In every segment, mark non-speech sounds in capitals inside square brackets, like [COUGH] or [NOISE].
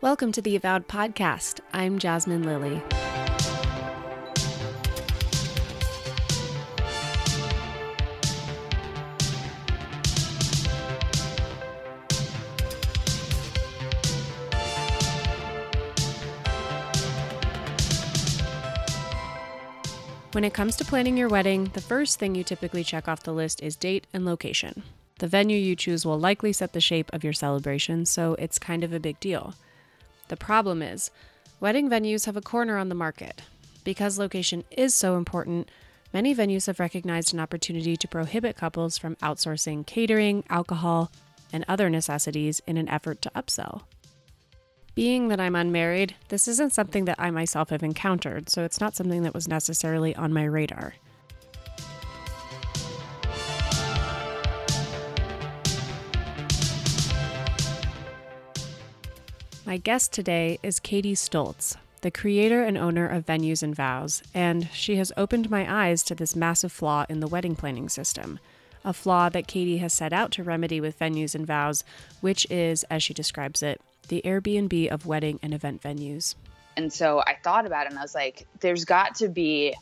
Welcome to the Avowed Podcast. I'm Jasmine Lilly. When it comes to planning your wedding, the first thing you typically check off the list is date and location. The venue you choose will likely set the shape of your celebration, so it's kind of a big deal. The problem is, wedding venues have a corner on the market. Because location is so important, many venues have recognized an opportunity to prohibit couples from outsourcing catering, alcohol, and other necessities in an effort to upsell. Being that I'm unmarried, this isn't something that I myself have encountered, so it's not something that was necessarily on my radar. My guest today is Katie Stoltz, the creator and owner of Venues and Vows, and she has opened my eyes to this massive flaw in the wedding planning system. A flaw that Katie has set out to remedy with Venues and Vows, which is, as she describes it, the Airbnb of wedding and event venues. And so I thought about it and I was like, there's got to be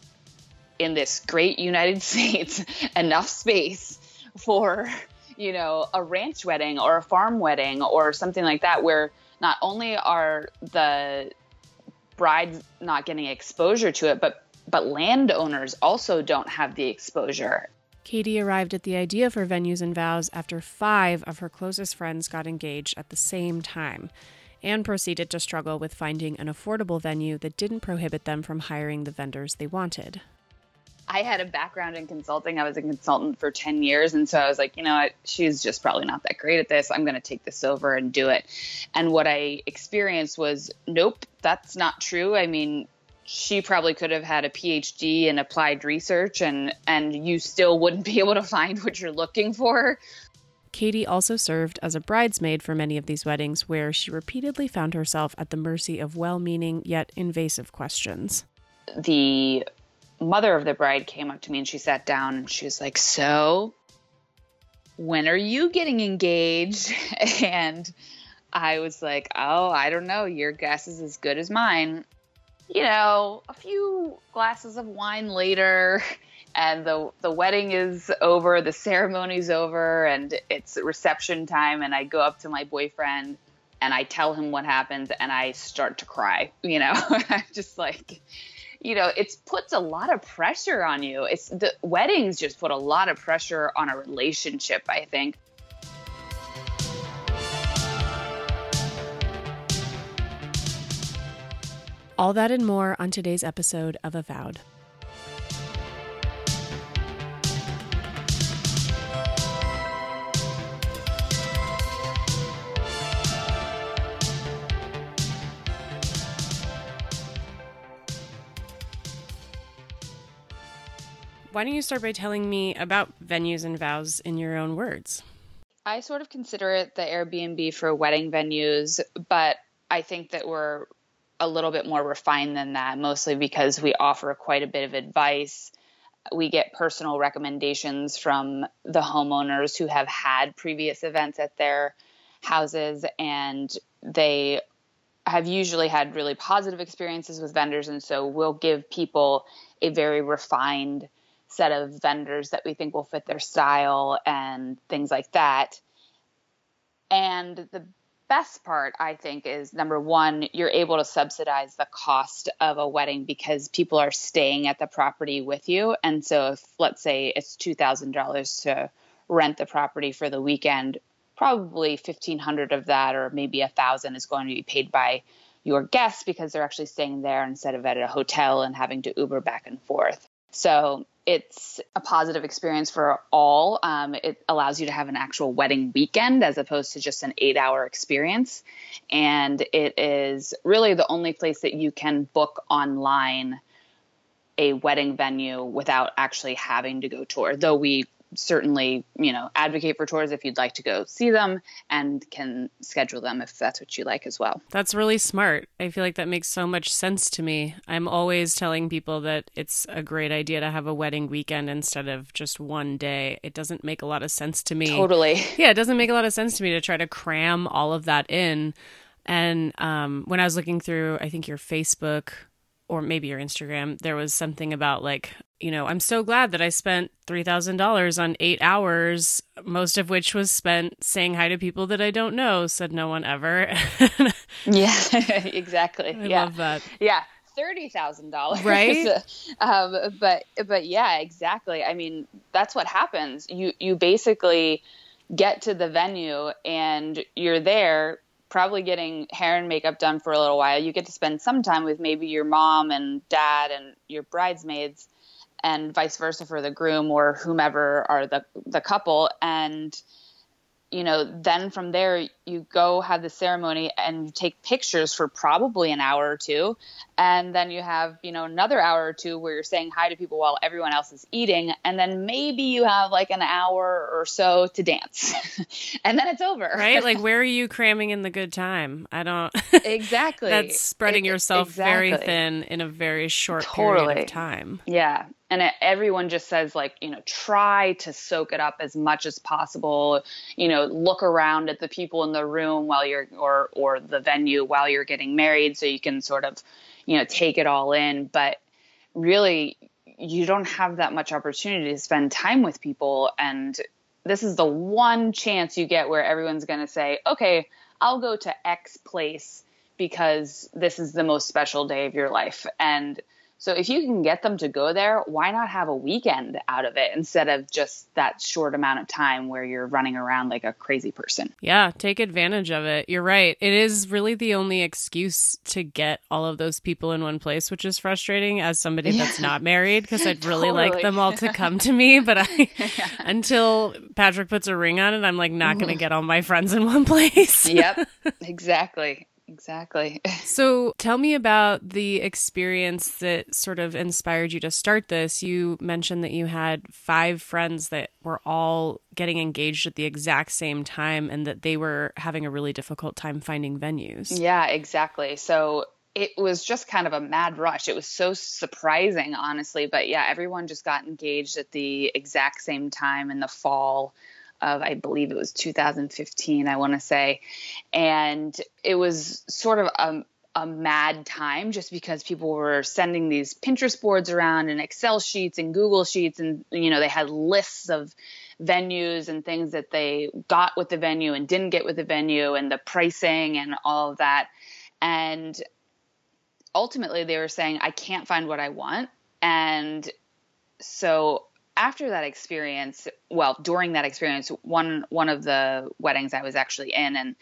in this great United [LAUGHS] States enough space for, you know, a ranch wedding or a farm wedding or something like that where not only are the brides not getting exposure to it, but but landowners also don't have the exposure. Katie arrived at the idea for venues and vows after five of her closest friends got engaged at the same time and proceeded to struggle with finding an affordable venue that didn't prohibit them from hiring the vendors they wanted. I had a background in consulting. I was a consultant for 10 years. And so I was like, you know what? She's just probably not that great at this. I'm going to take this over and do it. And what I experienced was, nope, that's not true. I mean, she probably could have had a PhD in applied research and and you still wouldn't be able to find what you're looking for. Katie also served as a bridesmaid for many of these weddings where she repeatedly found herself at the mercy of well-meaning yet invasive questions. The mother of the bride came up to me and she sat down and she was like, "So, when are you getting engaged?" [LAUGHS] and I was like, "Oh, I don't know. Your guess is as good as mine." you know, a few glasses of wine later, [LAUGHS] and the the wedding is over, the ceremony's over, and it's reception time, and I go up to my boyfriend and I tell him what happened, and I start to cry. You know, [LAUGHS] I'm just like, you know, it puts a lot of pressure on you. It's the weddings just put a lot of pressure on a relationship. I think. All that and more on today's episode of Avowed. Why don't you start by telling me about venues and vows in your own words? I sort of consider it the Airbnb for wedding venues, but I think that we're a little bit more refined than that, mostly because we offer quite a bit of advice. We get personal recommendations from the homeowners who have had previous events at their houses, and they have usually had really positive experiences with vendors. And so we'll give people a very refined set of vendors that we think will fit their style and things like that. And the best part, I think, is number one, you're able to subsidize the cost of a wedding because people are staying at the property with you. And so, if let's say it's $2,000 to rent the property for the weekend, probably 1500 of that or maybe a thousand is going to be paid by your guests because they're actually staying there instead of at a hotel and having to Uber back and forth. So it's a positive experience for all. Um, it allows you to have an actual wedding weekend as opposed to just an eight hour experience. And it is really the only place that you can book online a wedding venue without actually having to go tour, though we certainly, you know, advocate for tours if you'd like to go see them and can schedule them if that's what you like as well. That's really smart. I feel like that makes so much sense to me. I'm always telling people that it's a great idea to have a wedding weekend instead of just one day. It doesn't make a lot of sense to me. Totally. [LAUGHS] Yeah, it doesn't make a lot of sense to me to try to cram all of that in And um, when I was looking through, I think your Facebook or maybe your Instagram, there was something about like, you know, I'm so glad that I spent $3,000 on eight hours, most of which was spent saying hi to people that I don't know, said no one ever. [LAUGHS] yeah, [LAUGHS] exactly. I yeah. love that. Yeah. Thirty thousand dollars, right? [LAUGHS] um, but but yeah, exactly. I mean, that's what happens. You you basically get to the venue and you're there probably getting hair and makeup done for a little while. You get to spend some time with maybe your mom and dad and your bridesmaids and vice versa for the groom or whomever are the the couple and you know, then from there you go have the ceremony and you take pictures for probably an hour or two. And then you have, you know, another hour or two where you're saying hi to people while everyone else is eating. And then maybe you have like an hour or so to dance. [LAUGHS] and then it's over. Right? Like, where are you [LAUGHS] cramming in the good time? I don't. [LAUGHS] exactly. That's spreading yourself exactly. very thin in a very short totally. period of time. Yeah and everyone just says like you know try to soak it up as much as possible you know look around at the people in the room while you're or or the venue while you're getting married so you can sort of you know take it all in but really you don't have that much opportunity to spend time with people. And this is the one chance you get where everyone's going to say okay i'll go to x place because this is the most special day of your life. And so if you can get them to go there, why not have a weekend out of it instead of just that short amount of time where you're running around like a crazy person? Yeah, take advantage of it. You're right. It is really the only excuse to get all of those people in one place, which is frustrating as somebody yeah. that's not married because I'd [LAUGHS] really totally. like them all to [LAUGHS] come to me, but I yeah. until Patrick puts a ring on it, I'm like not going to mm-hmm. get all my friends in one [LAUGHS] place. yep. Exactly exactly. [LAUGHS] so tell me about the experience that sort of inspired you to start this. You mentioned that you had five friends that were all getting engaged at the exact same time and that they were having a really difficult time finding venues. Yeah, exactly. So it was just kind of a mad rush. It was so surprising, honestly. But yeah, everyone just got engaged at the exact same time in the fall of I believe it was 2015, I want to say, and it was sort of a, a mad time just because people were sending these Pinterest boards around and Excel sheets and Google sheets, and you know they had lists of venues and things that they got with the venue and didn't get with the venue and the pricing and all of that, and ultimately they were saying I can't find what I want, and so after that experience, well, during that experience, one one of the weddings I was actually in, and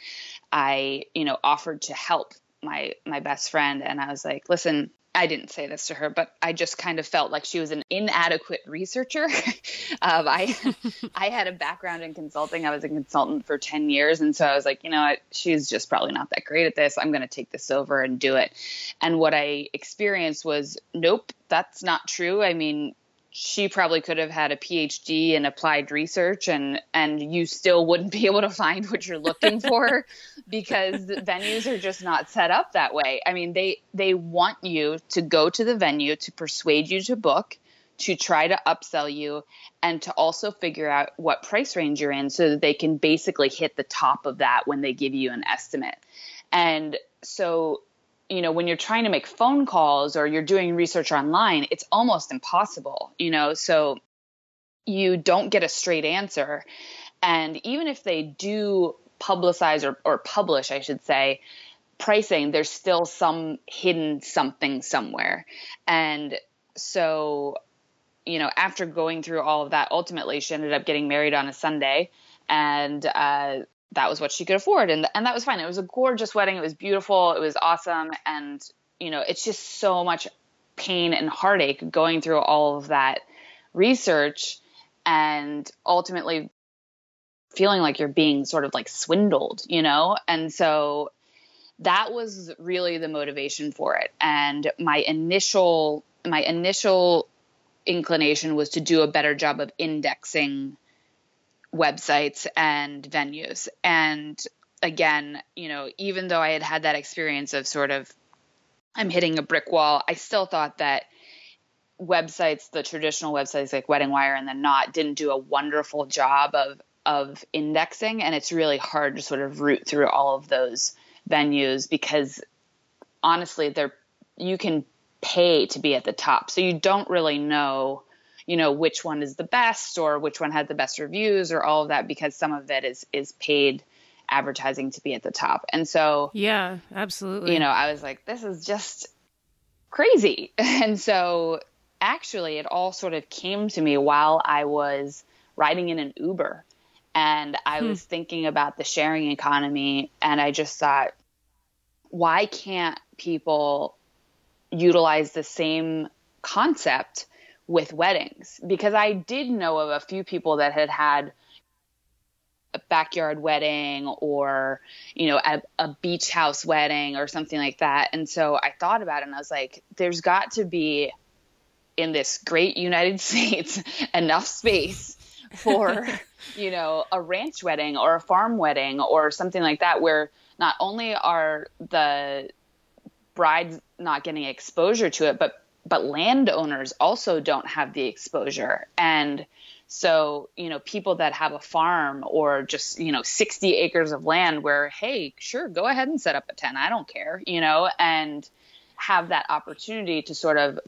I, you know, offered to help my my best friend, and I was like, listen. I didn't say this to her, but I just kind of felt like she was an inadequate researcher. [LAUGHS] um, I [LAUGHS] I had a background in consulting. I was a consultant for ten years, and so I was like, you know what, she's just probably not that great at this. I'm going to take this over and do it. And what I experienced was, nope, that's not true. I mean, she probably could have had a PhD in applied research and and you still wouldn't be able to find what you're looking [LAUGHS] for because venues are just not set up that way. I mean, they they want you to go to the venue to persuade you to book, to try to upsell you and to also figure out what price range you're in so that they can basically hit the top of that when they give you an estimate. And so you know when you're trying to make phone calls or you're doing research online it's almost impossible you know? So you don't get a straight answer. And even if they do publicize or, or publish i should say pricing there's still some hidden something somewhere. And so you know after going through all of that ultimately she ended up getting married on a sunday. And uh, that was what she could afford. And and that was fine. It was a gorgeous wedding. It was beautiful. It was awesome. And you know it's just so much pain and heartache going through all of that research and ultimately feeling like you're being sort of like swindled you know? And so that was really the motivation for it. And my initial my initial inclination was to do a better job of indexing websites and venues. And again, you know, even though I had had that experience of sort of I'm hitting a brick wall, I still thought that websites, the traditional websites like Wedding Wire and the Knot, didn't do a wonderful job of of indexing, and it's really hard to sort of root through all of those venues because honestly, they're you can pay to be at the top. So you don't really know, you know, which one is the best or which one had the best reviews or all of that because some of it is is paid advertising to be at the top. And so Yeah, absolutely. You know, I was like this is just crazy. [LAUGHS] And so actually it all sort of came to me while I was riding in an Uber and I hmm. was thinking about the sharing economy and I just thought why can't people utilize the same concept with weddings? Because I did know of a few people that had had a backyard wedding or you know a, a, beach house wedding or something like that and so i thought about it and i was like there's got to be in this great united [LAUGHS] states enough space for [LAUGHS] you know a ranch wedding or a farm wedding or something like that where not only are the brides not getting exposure to it, but but landowners also don't have the exposure. And so, you know, people that have a farm or just, you know, 60 acres of land where, hey, sure, go ahead and set up a tent. I don't care, you know, and have that opportunity to sort of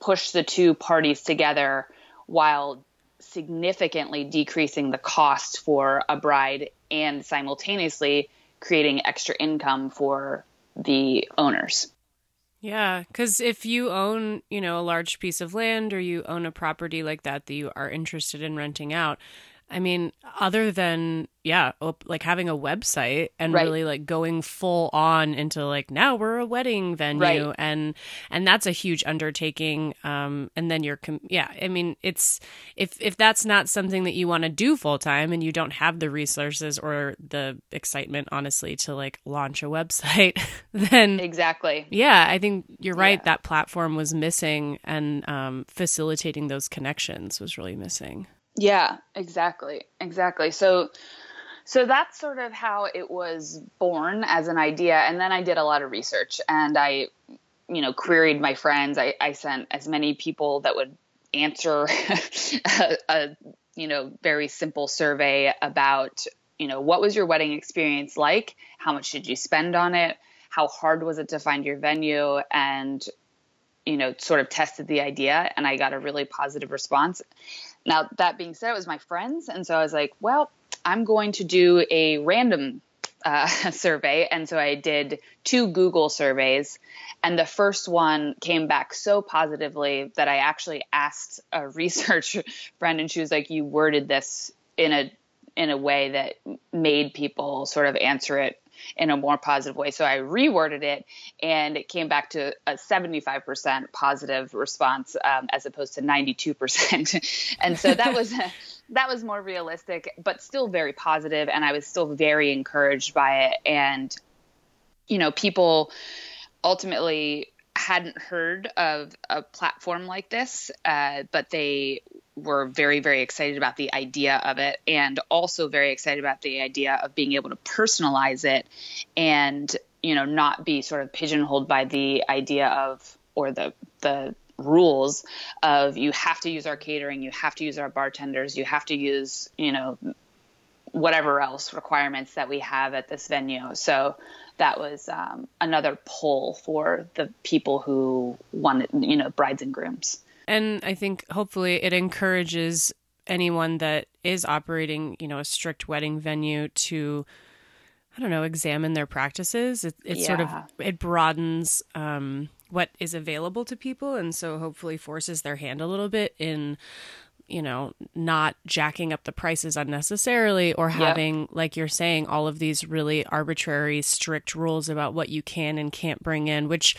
push the two parties together while significantly decreasing the cost for a bride and simultaneously creating extra income for the owners. Yeah, because if you own, you know, a large piece of land or you own a property like that that you are interested in renting out, I mean, other than yeah, like having a website and right. really like going full on into like now we're a wedding venue right. and and that's a huge undertaking um and then you're com- yeah, I mean, it's if if that's not something that you want to do full time and you don't have the resources or the excitement honestly to like launch a website, [LAUGHS] then Exactly. Yeah, I think you're right yeah. that platform was missing and um facilitating those connections was really missing. Yeah, exactly. Exactly. So so that's sort of how it was born as an idea and then I did a lot of research and I you know queried my friends. I, I sent as many people that would answer [LAUGHS] a, a you know very simple survey about you know what was your wedding experience like how much did you spend on it how hard was it to find your venue and you know sort of tested the idea and i got a really positive response now, that being said, it was my friends. And so I was like, well, I'm going to do a random uh, [LAUGHS] survey. And so I did two Google surveys. And the first one came back so positively that I actually asked a [LAUGHS] research friend, and she was like, You worded this in a in a way that made people sort of answer it in a more positive way. So I reworded it and it came back to a 75% positive response um, as opposed to 92%. [LAUGHS] and so that was. [LAUGHS] that was more realistic, but still very positive, and I was still very encouraged by it. And you know, people ultimately hadn't heard of a platform like this, uh, but they were very, very excited about the idea of it and also very excited about the idea of being able to personalize it and, you know, not be sort of pigeonholed by the idea of or the, the, rules of you have to use our catering, you have to use our bartenders, you have to use, you know, whatever else requirements that we have at this venue. So that was um, another pull for the people who wanted, you know, brides and grooms. And I think hopefully it encourages anyone that is operating, you know, a strict wedding venue to I don't know, examine their practices. It, it yeah. sort of it broadens um, what is available to people, and so hopefully forces their hand a little bit in, you know, not jacking up the prices unnecessarily or having, yep. like you're saying, all of these really arbitrary, strict rules about what you can and can't bring in, which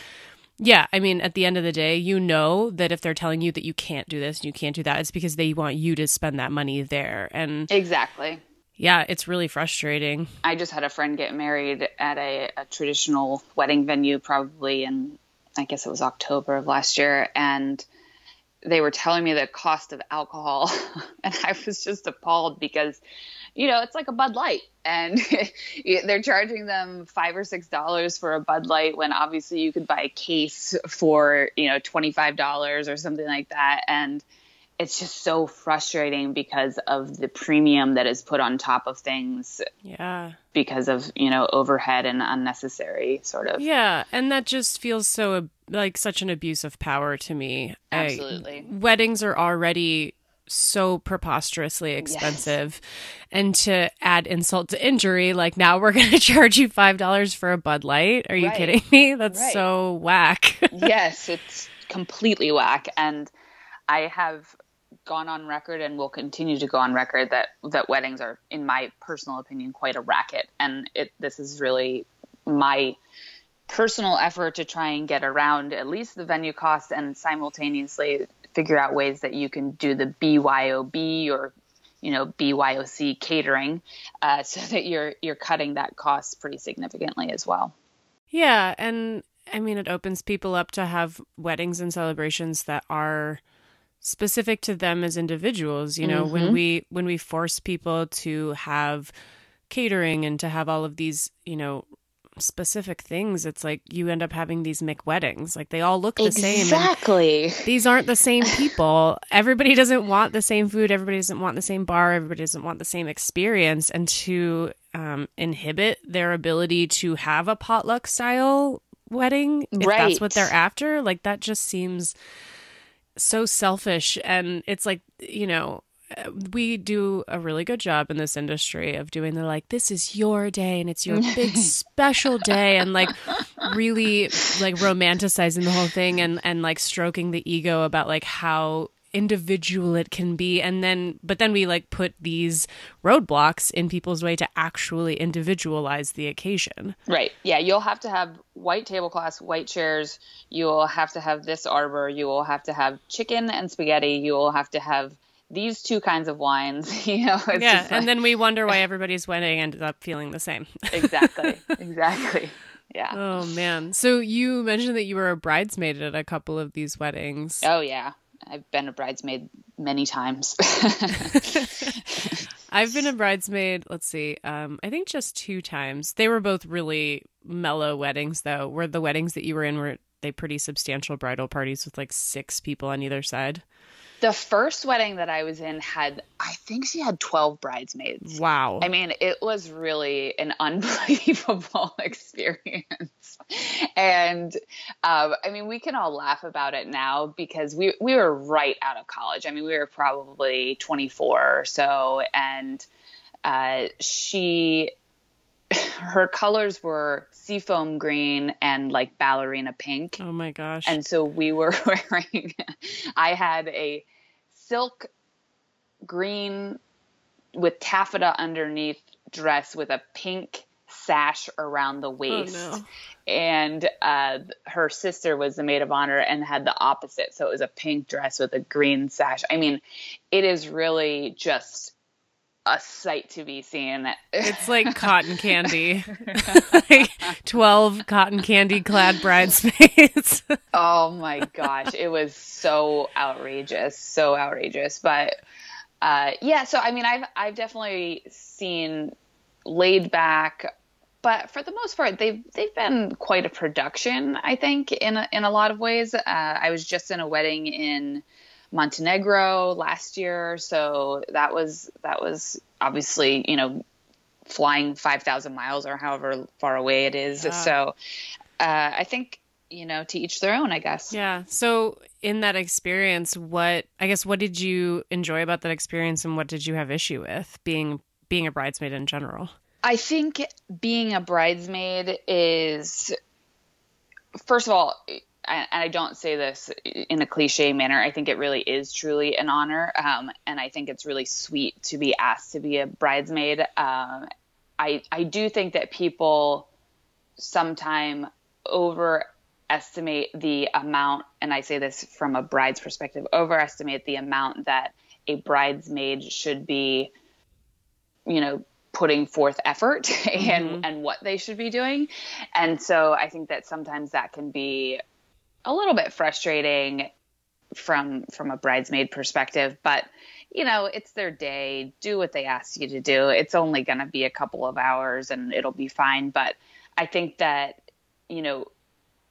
yeah, I mean, at the end of the day, you know that if they're telling you that you can't do this and you can't do that, it's because they want you to spend that money there. And exactly. Yeah, it's really frustrating. I just had a friend get married at a, a traditional wedding venue, probably in, I guess it was October of last year. And they were telling me the cost of alcohol. [LAUGHS] and I was just appalled because you know, it's like a Bud Light, and [LAUGHS] they're charging them five or six dollars for a Bud Light when obviously you could buy a case for you know twenty five dollars or something like that, and it's just so frustrating because of the premium that is put on top of things. Yeah. Because of, you know, overhead and unnecessary sort of. Yeah. And that just feels so like such an abuse of power to me. Absolutely. I, weddings are already so preposterously expensive. Yes. And to add insult to injury, like now we're [LAUGHS] going to charge you $5 for a Bud Light. Are you right. kidding me? That's right. so whack. [LAUGHS] yes, it's completely whack. And I have gone on record and will continue to go on record that that weddings are in my personal opinion quite a racket and it this is really my personal effort to try and get around at least the venue costs and simultaneously figure out ways that you can do the BYOB or you know BYOC catering uh, [LAUGHS] so that you're you're cutting that cost pretty significantly as well. Yeah, and I mean it opens people up to have weddings and celebrations that are specific to them as individuals you know mm-hmm. when we when we force people to have catering and to have all of these you know specific things it's like you end up having these Mick weddings. like they all look the exactly. same exactly these aren't the same people everybody doesn't want the same food everybody doesn't want the same bar everybody doesn't want the same experience and to um, inhibit their ability to have a potluck style wedding if right. that's what they're after like that just seems so selfish and it's like you know we do a really good job in this industry of doing the like this is your day and it's your big [LAUGHS] special day and like really like romanticizing the whole thing and and like stroking the ego about like how individual it can be. And then but then we like put these roadblocks in people's way to actually individualize the occasion. Right. Yeah you'll have to have white tablecloths white chairs. You will have to have this arbor. You will have to have chicken and spaghetti. You will have to have these two kinds of wines [LAUGHS] you know yeah and like, then we wonder why [LAUGHS] everybody's wedding ended up feeling the same [LAUGHS] exactly exactly yeah oh man so you mentioned that you were a bridesmaid at a couple of these weddings oh yeah I've been a bridesmaid many times. I've been a bridesmaid, let's see, um, I think just two times. They were both really mellow weddings, though. Were the weddings that you were in, were they pretty substantial bridal parties with like six people on either side? The first wedding that I was in had, I think she had 12 bridesmaids. Wow. I mean, it was really an [LAUGHS] unbelievable [LAUGHS] experience. And um, I mean, we can all laugh about it now because we, we were right out of college. I mean, we were probably 24 or so. And uh, she, [SIGHS] her colors were seafoam green and like ballerina pink. Oh my gosh. And so we were [LAUGHS] wearing, I had a silk green with taffeta underneath dress with a pink sash around the waist. Oh, no. And uh, her sister was the maid of honor and had the opposite. So it was a pink dress with a green sash. I mean, it is really just a sight to be seen. It's like [LAUGHS] cotton candy. [LAUGHS] like 12 cotton candy clad bridesmaids. [LAUGHS] oh my gosh. It was so outrageous. So outrageous. But uh, yeah, so I mean, I've, I've definitely seen laid back, but for the most part, they've they've been quite a production. I think in a, in a lot of ways. Uh, I was just in a wedding in Montenegro last year, so that was that was obviously you know flying five thousand miles or however far away it is. Yeah. So uh, I think you know to each their own. I guess. Yeah. So in that experience, what I guess what did you enjoy about that experience, and what did you have issue with being being a bridesmaid in general? I think being a bridesmaid is, first of all, and I don't say this in a cliche manner. I think it really is truly an honor, um, and I think it's really sweet to be asked to be a bridesmaid. Um, I I do think that people sometimes overestimate the amount, and I say this from a bride's perspective, overestimate the amount that a bridesmaid should be, you know, putting forth effort [LAUGHS] and mm-hmm. and what they should be doing. And so I think that sometimes that can be a little bit frustrating from from a bridesmaid perspective, but you know, it's their day. Do what they ask you to do. It's only going to be a couple of hours and it'll be fine, but I think that you know,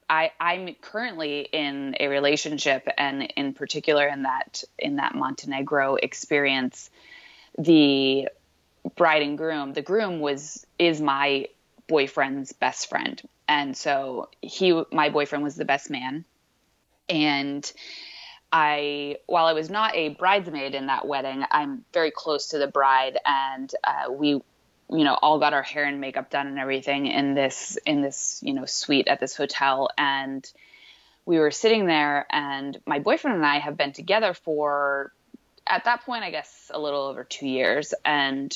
I, I'm currently in a relationship, and in particular in that in that Montenegro experience, the bride and groom, the groom was is my boyfriend's best friend, and so he, my boyfriend, was the best man, and I, while I was not a bridesmaid in that wedding, I'm very close to the bride, and uh, we you know all got our hair and makeup done and everything in this in this you know suite at this hotel. And we were sitting there and my boyfriend and I have been together for at that point I guess a little over 2 years. And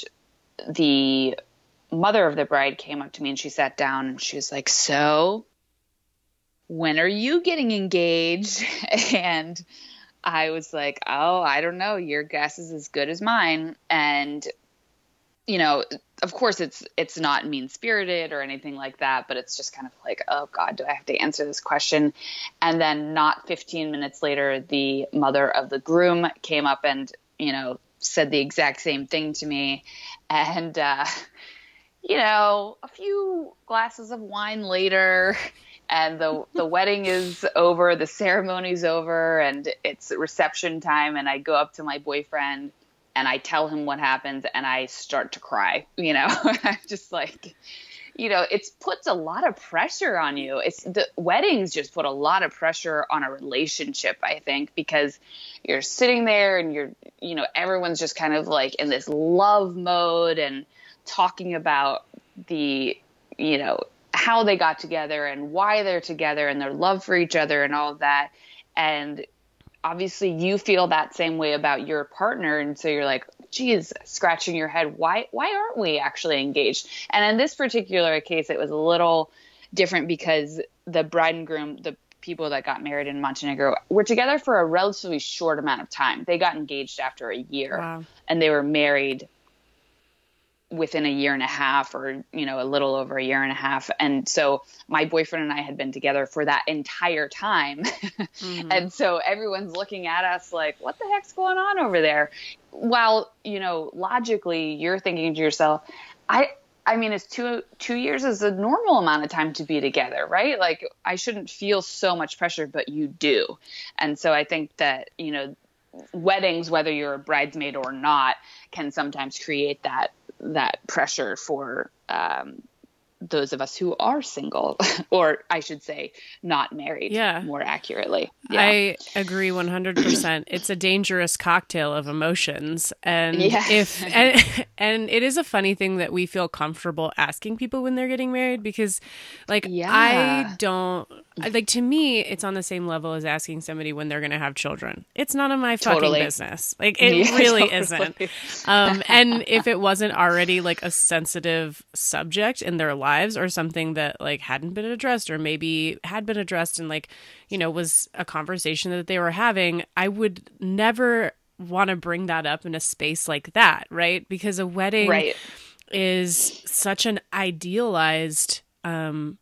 the mother of the bride came up to me and she sat down and she was like so when are you getting engaged [LAUGHS] and I was like, "Oh, I don't know. Your guess is as good as mine." And you know, of course it's it's not mean spirited or anything like that, but it's just kind of like, oh God, do I have to answer this question? And then not 15 minutes later, the mother of the groom came up and, you know, said the exact same thing to me. And uh, you know, a few glasses of wine later [LAUGHS] and the the wedding is over, the ceremony's over and it's reception time and I go up to my boyfriend and I tell him what happens and I start to cry. You know, [LAUGHS] I'm just like, you know, it puts a lot of pressure on you. It's the weddings just put a lot of pressure on a relationship, I think, because you're sitting there and you're, you know, everyone's just kind of like in this love mode and talking about the, you know, how they got together and why they're together and their love for each other and all of that. And obviously you feel that same way about your partner and so you're like geez scratching your head why why aren't we actually engaged and in this particular case it was a little different because the bride and groom the people that got married in Montenegro were together for a relatively short amount of time they got engaged after a year wow. and they were married within a year and a half or you know a little over a year and a half. And so my boyfriend and I had been together for that entire time. [LAUGHS] Mm-hmm. and so everyone's looking at us like what the heck's going on over there? While you know logically you're thinking to yourself I I mean it's 2 2 years is a normal amount of time to be together right? Like I shouldn't feel so much pressure but you do. And so I think that you know weddings whether you're a bridesmaid or not can sometimes create that that pressure for um, those of us who are single, [LAUGHS] or I should say, not married. Yeah. More accurately. Yeah. I agree 100%. it's a dangerous cocktail of emotions. And yes. if, [LAUGHS] and, and it is a funny thing that we feel comfortable asking people when they're getting married because, like, yeah. I don't, like, to me, it's on the same level as asking somebody when they're going to have children. It's none of my fucking totally. business. Like, [LAUGHS] it yeah, really totally. isn't. Um, and if it wasn't already like a sensitive subject in their life, lives or something that like hadn't been addressed or maybe had been addressed and like you know was a conversation that they were having i would never want to bring that up in a space like that right because a wedding right. is such an idealized um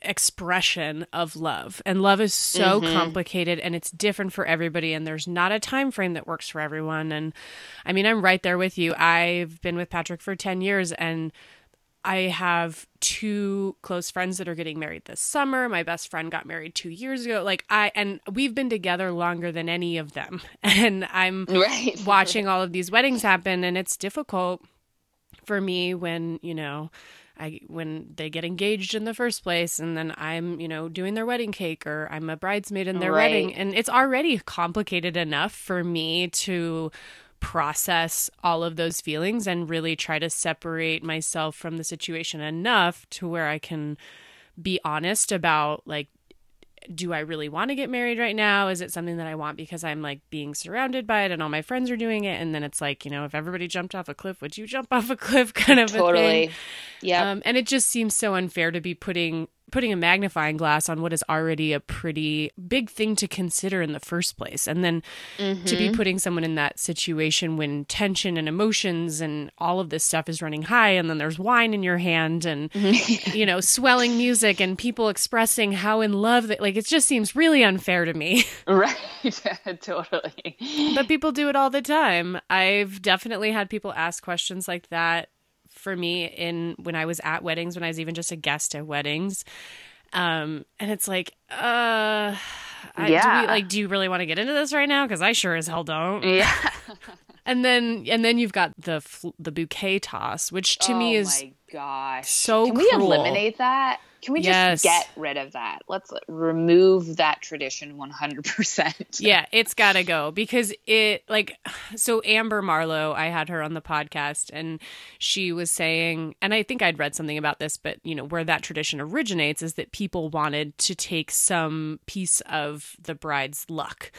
expression of love and love is so mm-hmm. complicated and it's different for everybody and there's not a time frame that works for everyone and i mean i'm right there with you i've been with patrick for 10 years and I have two close friends that are getting married this summer. My best friend got married 2 years ago. Like I and we've been together longer than any of them. [LAUGHS] And I'm right. [LAUGHS] watching all of these weddings happen and it's difficult for me when, you know, I when they get engaged in the first place and then I'm, you know, doing their wedding cake or I'm a bridesmaid in their right. wedding and it's already complicated enough for me to process all of those feelings and really try to separate myself from the situation enough to where I can be honest about like do I really want to get married right now? Is it something that I want because I'm like being surrounded by it and all my friends are doing it? And then it's like, you know, if everybody jumped off a cliff, would you jump [LAUGHS] off a cliff kind of totally. Yeah. Um, and it just seems so unfair to be putting putting a magnifying glass on what is already a pretty big thing to consider in the first place. And then mm-hmm. to be mm-hmm. putting someone in that situation when tension and emotions and all of this stuff is running high, and then there's wine in your hand and, you know, swelling music and people expressing how in love that, like, it just seems really unfair to me. Right. [LAUGHS] totally. But people do it all the time. I've definitely had people ask questions like that for me in when I was at weddings, when I was even just a guest at weddings. Um, and it's like, uh, I, Yeah. do we, like, do you really want to get into this right now? Because I sure as hell don't. Yeah. [LAUGHS] And then, and then you've got the the bouquet toss, which to me oh is my gosh. so Can we eliminate that? Can we just get rid of that? Let's remove that tradition 100%. [LAUGHS] yeah, it's got to go because it like so Amber Marlowe, I had her on the podcast and she was saying and I think I'd read something about this but you know where that tradition originates is that people wanted to take some piece of the bride's luck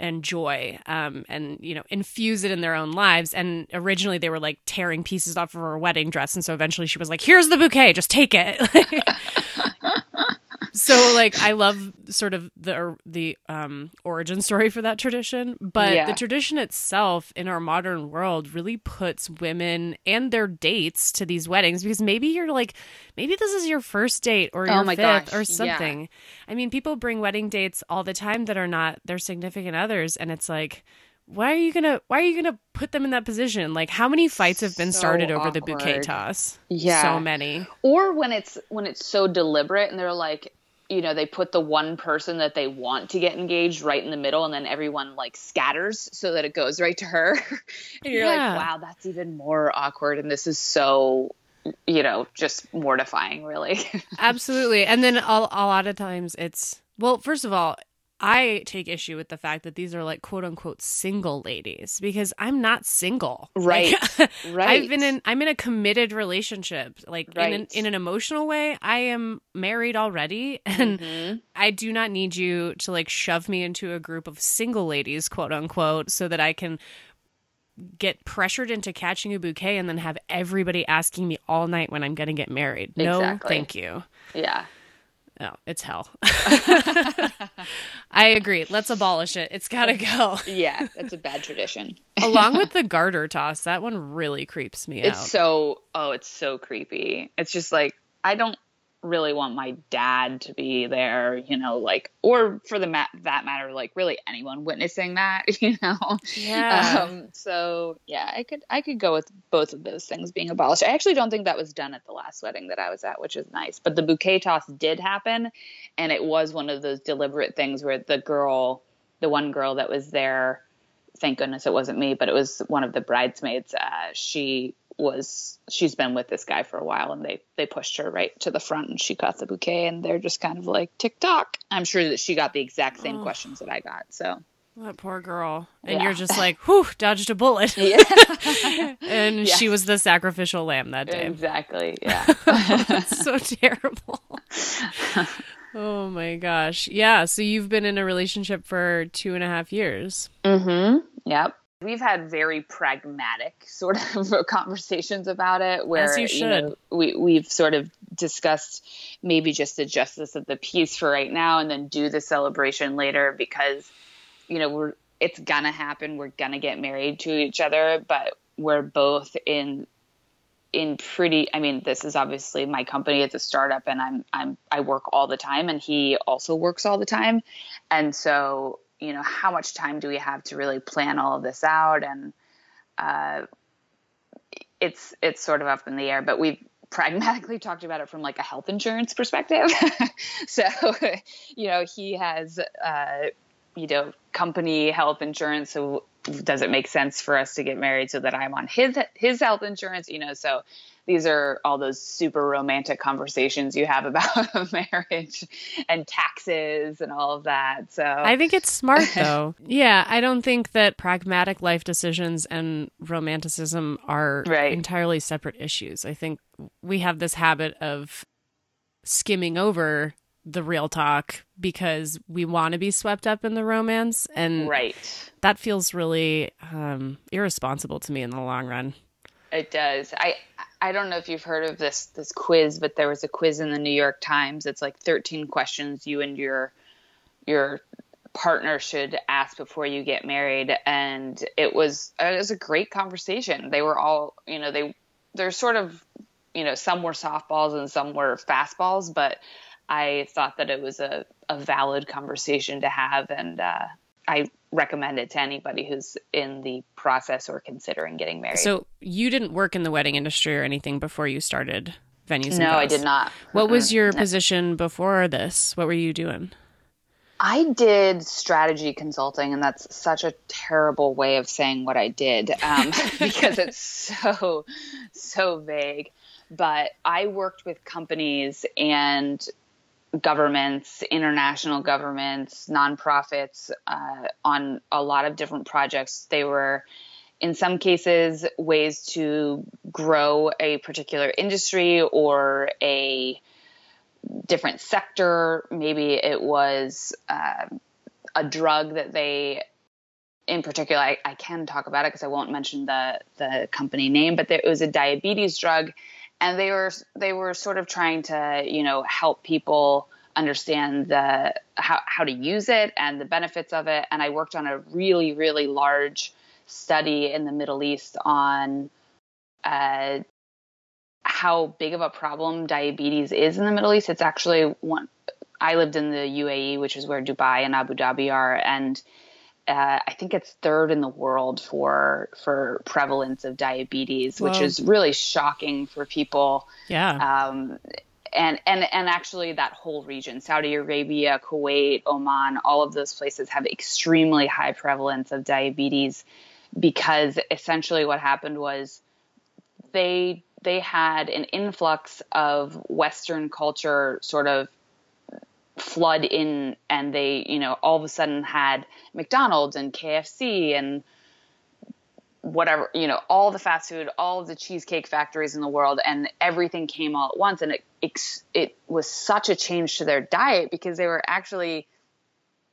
and joy um and you know infuse it in their own lives. And originally they were like tearing pieces off of her wedding dress. And so eventually she was like here's the bouquet. Just take it [LAUGHS] [LAUGHS] so like i love sort of the the um origin story for that tradition but Yeah. the tradition itself in our modern world really puts women and their dates to these weddings because maybe you're like maybe this is your first date or Oh your my fifth gosh, or yeah. something i mean people bring wedding dates all the time that are not their significant others and it's like why are you gonna why are you gonna put them in that position like how many fights have been So started over the bouquet toss Yeah. so many Or when it's when it's so deliberate and they're like, you know, they put the one person that they want to get engaged right in the middle and then everyone like scatters so that it goes right to her. [LAUGHS] and you're Yeah. like, wow, that's even more awkward and this is so you know, just mortifying, really. [LAUGHS] Absolutely. And then a, a lot of times it's, well, first of all, I take issue with the fact that these are like quote unquote single ladies because I'm not single. Right. Like, Right. [LAUGHS] I've been in, I'm in a committed relationship. Like in, an, in an emotional way, I am married already [LAUGHS] and Mhm. I do not need you to like shove me into a group of single ladies, quote unquote, so that I can get pressured into catching a bouquet and then have everybody asking me all night when I'm going to get married. No, thank you. Yeah. No, it's hell. [LAUGHS] I agree. Let's abolish it. It's got to go. Yeah, that's a bad tradition. [LAUGHS] Along with [LAUGHS] the garter toss, that one really creeps me It's out. It's so oh, it's so creepy. It's just like I don't really want my dad to be there, you know, like or for the ma- that matter, like really anyone witnessing that, [LAUGHS] you know. Yeah. Um, so yeah, I could I could go with both of those things being abolished. I actually don't think that was done at the last wedding that I was at, which is nice. But the bouquet toss did happen, and it was one of those deliberate things where the girl, the one girl that was there, thank goodness it wasn't me, but it was one of the bridesmaids. Uh, she was she's been with this guy for a while, and they they pushed her right to the front, and she got the bouquet, and they're just kind of like tick tock. I'm sure that she got the exact same Oh. questions that I got. So that poor girl. And Yeah. you're just [LAUGHS] like, whew, dodged a bullet. yeah. [LAUGHS] and Yeah. she was the sacrificial lamb that day. Exactly. [LAUGHS] Yeah. That's so terrible. oh my gosh. Yeah. So you've been in a relationship for two and a half years. mm-hmm. Yep. We've had very pragmatic [LAUGHS] sort of [LAUGHS] conversations about it where you should. know, we we've sort of discussed maybe just the justice of the peace for right now and then do the celebration later because you know we're it's gonna happen we're gonna get married to each other but we're both in in pretty i mean this is obviously my company it's a startup and i'm i'm i work all the time and he also works all the time and so you know how much time do we have to really plan all of this out? And uh it's it's sort of up in the air but we've pragmatically [LAUGHS] talked about it from like a health insurance perspective. [LAUGHS] So [LAUGHS] you know he has uh you know company health insurance so does it make sense for us to get married so that I'm on his his health insurance you know so these are all those super romantic conversations you have [LAUGHS] about marriage and taxes and all of that so I think it's smart though. [LAUGHS] yeah, I don't think that pragmatic life decisions and romanticism are Right. entirely separate issues. I think we have this habit of skimming over the real talk because we want to be swept up in the romance and right that feels really um, irresponsible to me in the long run. It does. I I don't know if you've heard of this this quiz, but there was a quiz in the New York Times. It's like 13 questions you and your your partner should ask before you get married, and it was it was a great conversation. They were all you know they they're sort of you know some were softballs and some were fastballs, but I thought that it was a a valid conversation to have, and uh, I recommend it to anybody who's in the process or considering getting married. So you didn't work in the wedding industry or anything before you started venues? No, I did not. What was your no. position before this? What were you doing? I did strategy consulting, and that's such a terrible way of saying what I did um, [LAUGHS] [LAUGHS] because it's so, so vague. But I worked with companies and governments, international governments, nonprofits uh, on a lot of different projects. They were, in some cases, ways to grow a particular industry or a different sector. Maybe it was uh, a drug that they, in particular, I, I can talk about it because I won't mention the the company name, but there, it was a diabetes drug, and they were they were sort of trying to you know help people understand the how how to use it and the benefits of it. And I worked on a really really large study in the Middle East on uh, how big of a problem diabetes is in the Middle East. It's actually one. I lived in the UAE, which is where Dubai and Abu Dhabi are, and uh, I think it's third in the world for for prevalence of diabetes, which is really shocking for people. Yeah. Um, and and and actually, that whole region, Saudi Arabia, Kuwait, Oman, all of those places have extremely high prevalence of diabetes because essentially what happened was they they had an influx of Western culture sort of flood in, and they, you know, all of a sudden had McDonald's and KFC and whatever, you know, all the fast food, all of the cheesecake factories in the world, and everything came all at once. And it, it, it was such a change to their diet because they were actually,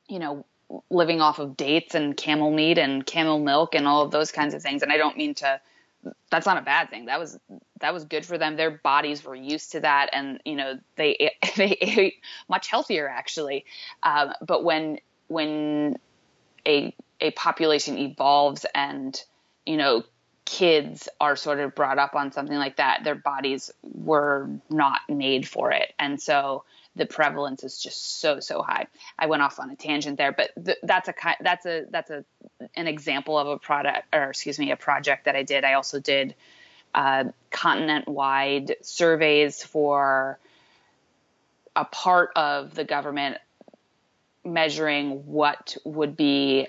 you know, living off of dates and camel meat and camel milk and all of those kinds of things. And I don't mean to that's not a bad thing. That was that was good for them. Their bodies were used to that, and you know they [LAUGHS] they ate much healthier actually. Um, but when when a a population evolves and you know kids are sort of brought up on something like that, their bodies were not made for it, and so the prevalence is just so so high. I went off on a tangent there, but th- that's a that's a that's a an example of a product or excuse me a project that I did. I also did uh, continent wide surveys for a part of the government measuring what would be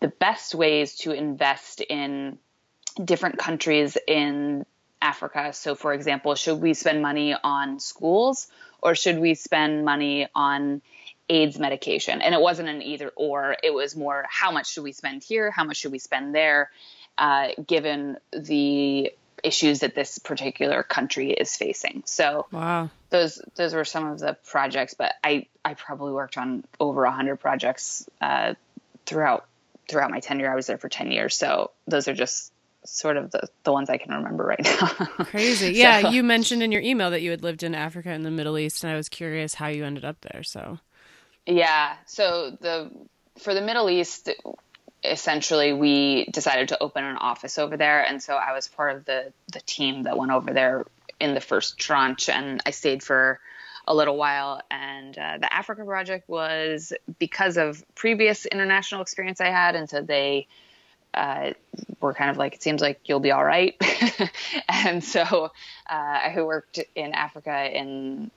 the best ways to invest in different countries in Africa. So, for example, should we spend money on schools or should we spend money on AIDS medication? And it wasn't an either or, it was more how much should we spend here? How much should we spend there? Uh, given the issues that this particular country is facing. So wow. those those were some of the projects, but I I probably worked on over a hundred projects uh, throughout throughout my tenure. I was there for ten years, so those are just sort of the, the ones I can remember right now. [LAUGHS] Crazy. Yeah, so, you mentioned in your email that you had lived in Africa and the Middle East, and I was curious how you ended up there. So, yeah. So the for the Middle East, essentially we decided to open an office over there, and so I was part of the the team that went over there in the first tranche, and I stayed for a little while. And uh, the Africa project was because of previous international experience I had, and so they uh, were kind of like, it seems like you'll be all right. [LAUGHS] and so uh, I worked in Africa in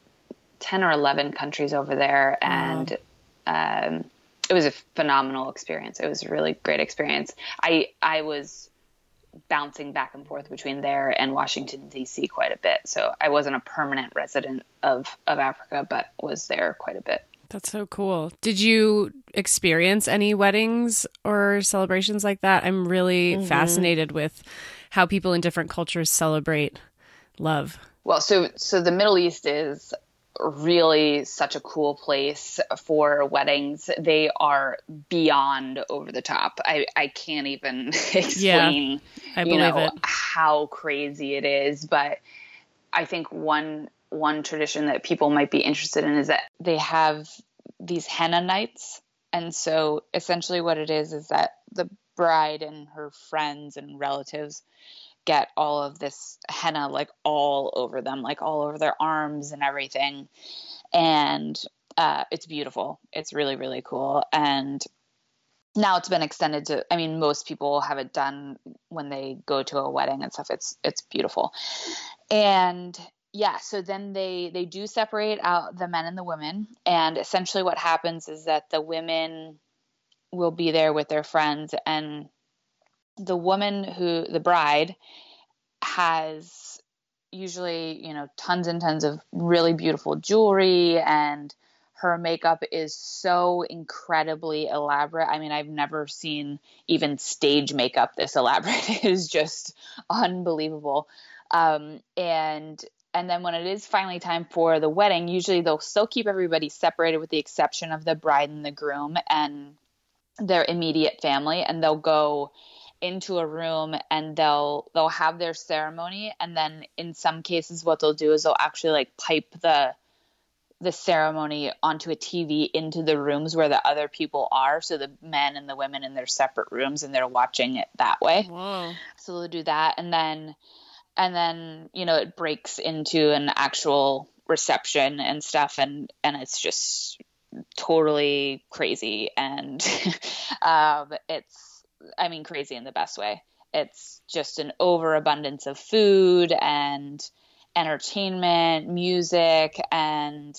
10 or 11 countries over there. And wow. um, it was a phenomenal experience. It was a really great experience. I, I was bouncing back and forth between there and Washington D.C. quite a bit. So I wasn't a permanent resident of of Africa, but was there quite a bit. That's so cool. Did you experience any weddings or celebrations like that? I'm really mm-hmm. fascinated with how people in different cultures celebrate love. Well, so so the Middle East is really such a cool place for weddings. They are beyond over the top. I, I can't even [LAUGHS] explain yeah, you know, it. how crazy it is. But I think one one tradition that people might be interested in is that they have these henna nights. And so essentially what it is is that the bride and her friends and relatives get all of this henna like all over them, like all over their arms and everything. And uh, it's beautiful. It's really, really cool. And now it's been extended to i mean most people have it done when they go to a wedding and stuff it's it's beautiful and yeah, so then they they do separate out the men and the women, and essentially what happens is that the women will be there with their friends, and the woman who the bride has usually you know tons and tons of really beautiful jewelry and her makeup is so incredibly elaborate. I mean, I've never seen even stage makeup this [LAUGHS] elaborate. it is just unbelievable. Um, and and then when it is finally time for the wedding, usually they'll still keep everybody separated with the exception of the bride and the groom and their immediate family, and they'll go into a room and they'll they'll have their ceremony and then in some cases what they'll do is they'll actually like pipe the the ceremony onto a TV into the rooms where the other people are. So the men and the women in their separate rooms and they're watching it that way. Whoa. So they'll do that. And then, and then, you know, it breaks into an actual reception and stuff. And, and it's just totally crazy. And [LAUGHS] um, it's, I mean, crazy in the best way. It's just an overabundance of food and, entertainment, music, and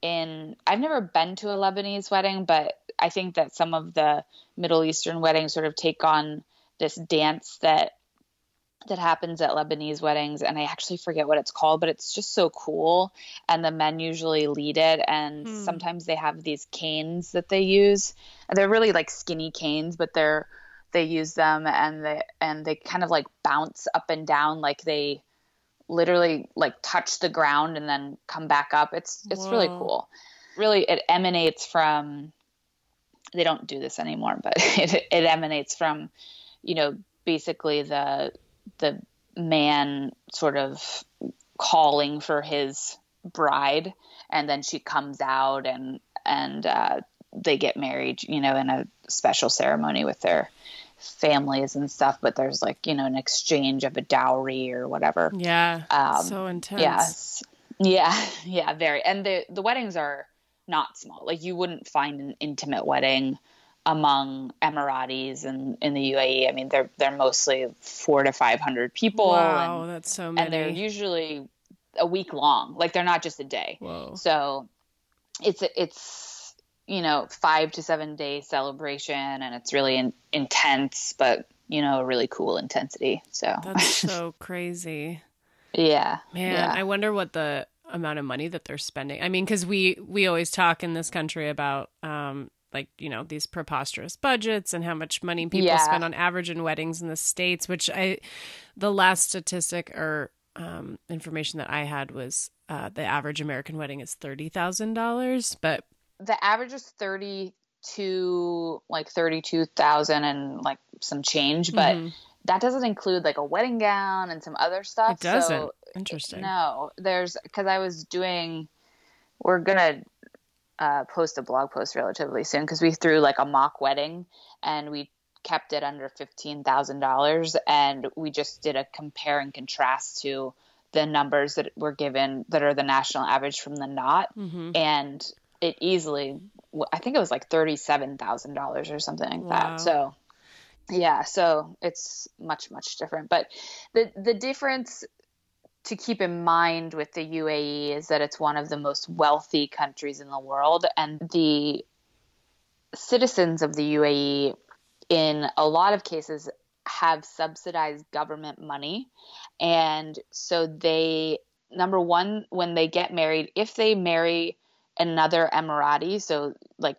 in I've never been to a Lebanese wedding, but I think that some of the Middle Eastern weddings sort of take on this dance that that happens at Lebanese weddings and I actually forget what it's called, but it's just so cool and the men usually lead it and hmm. sometimes they have these canes that they use. And they're really like skinny canes, but they're they use them and they and they kind of like bounce up and down like they literally like touch the ground and then come back up. It's it's Whoa. really cool. Really, it emanates from. They don't do this anymore, but [LAUGHS] it, it emanates from, you know, basically the the man sort of calling for his bride, and then she comes out and and uh, they get married, you know, in a special ceremony with their families and stuff, but there's like, you know, an exchange of a dowry or whatever. Yeah. Um, so intense. Yes. Yeah. [LAUGHS] Yeah. Very. And the, the weddings are not small. Like you wouldn't find an intimate wedding among Emiratis and in the UAE. I mean, they're, they're mostly four to 500 people. Wow. And, that's so many. And they're usually a week long. Like they're not just a day. Whoa. So it's, it's, you know, five to seven day celebration and it's really in, intense, but, you know, a really cool intensity. So that's [LAUGHS] so crazy. Yeah. Man, yeah. I wonder what the amount of money that they're spending. I mean, because we, we always talk in this country about, um, like you know these preposterous budgets and how much money people yeah. spend on average in weddings in the states which i the last statistic or um, information that i had was uh, the average american wedding is $30000 but the average is 32 like 32,000 and like some change but mm-hmm. that doesn't include like a wedding gown and some other stuff it doesn't so, interesting no there's because i was doing we're gonna uh, post a blog post relatively soon because we threw like a mock wedding and we kept it under $15,000 and we just did a compare and contrast to the numbers that were given that are the national average from the knot mm-hmm. and it easily I think it was like $37,000 or something like wow. that. So yeah, so it's much much different. But the the difference to keep in mind with the UAE is that it's one of the most wealthy countries in the world and the citizens of the UAE in a lot of cases have subsidized government money and so they number 1 when they get married if they marry another Emirati. So, like,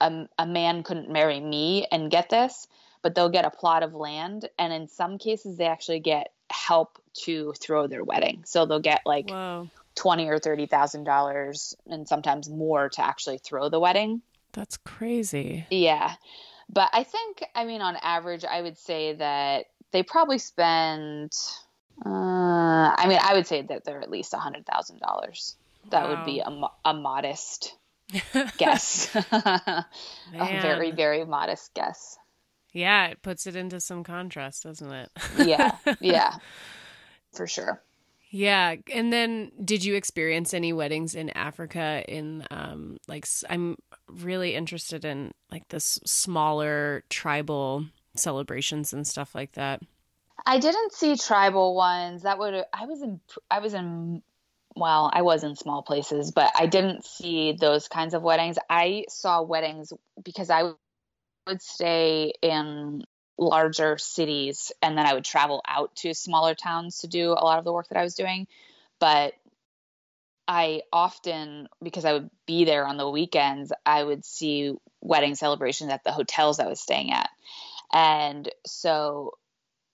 a, a man couldn't marry me and get this, but they'll get a plot of land. And in some cases, they actually get help to throw their wedding. So they'll get like Whoa. twenty or thirty thousand dollars, and sometimes more to actually throw the wedding. That's crazy. Yeah, but I think, I mean, on average, I would say that they probably spend. Uh, I mean, I would say that they're at least a hundred thousand dollars. That wow. would be a, a modest [LAUGHS] guess. [LAUGHS] a very, very modest guess. Yeah, it puts it into some contrast, doesn't it? yeah, yeah, [LAUGHS] for sure. Yeah, and then did you experience any weddings in Africa? In um, like, I'm really interested in like this smaller tribal celebrations and stuff like that. I didn't see tribal ones. That would I was in I was in well, I was in small places, but I didn't see those kinds of weddings. I saw weddings because I would stay in larger cities and then I would travel out to smaller towns to do a lot of the work that I was doing. But I often, because I would be there on the weekends, I would see wedding celebrations at the hotels I was staying at. And so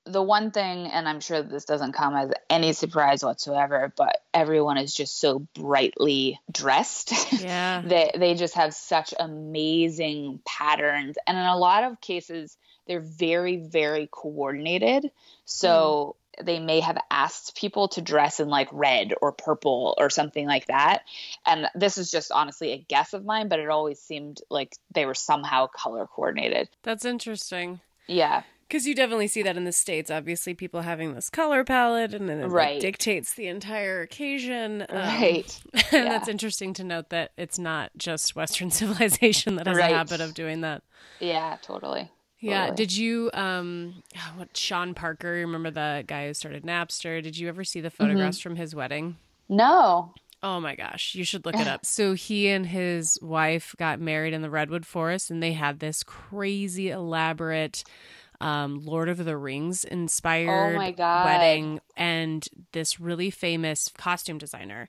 the one thing, and I'm sure this doesn't come as any surprise whatsoever, but everyone is just so brightly dressed. Yeah. [LAUGHS] they, they just have such amazing patterns. And in a lot of cases, they're very, very coordinated. So mm. they may have asked people to dress in like red or purple or something like that. And this is just honestly a guess of mine, but it always seemed like they were somehow color coordinated. That's interesting. Yeah. Because you definitely see that in the States. Obviously, people having this color palette and then it right. like, dictates the entire occasion. Um, right. [LAUGHS] and yeah. that's interesting to note that it's not just Western [LAUGHS] civilization that has right. a habit of doing that. Yeah, totally. Yeah. Did you um [SIGHS] what Sean Parker, remember the guy who started Napster? Did you ever see the photographs mm-hmm. from his wedding? No. Oh my gosh, you should look it [SIGHS] up. So he and his wife got married in the redwood forest and they had this crazy elaborate um, Lord of the Rings inspired oh wedding and this really famous costume designer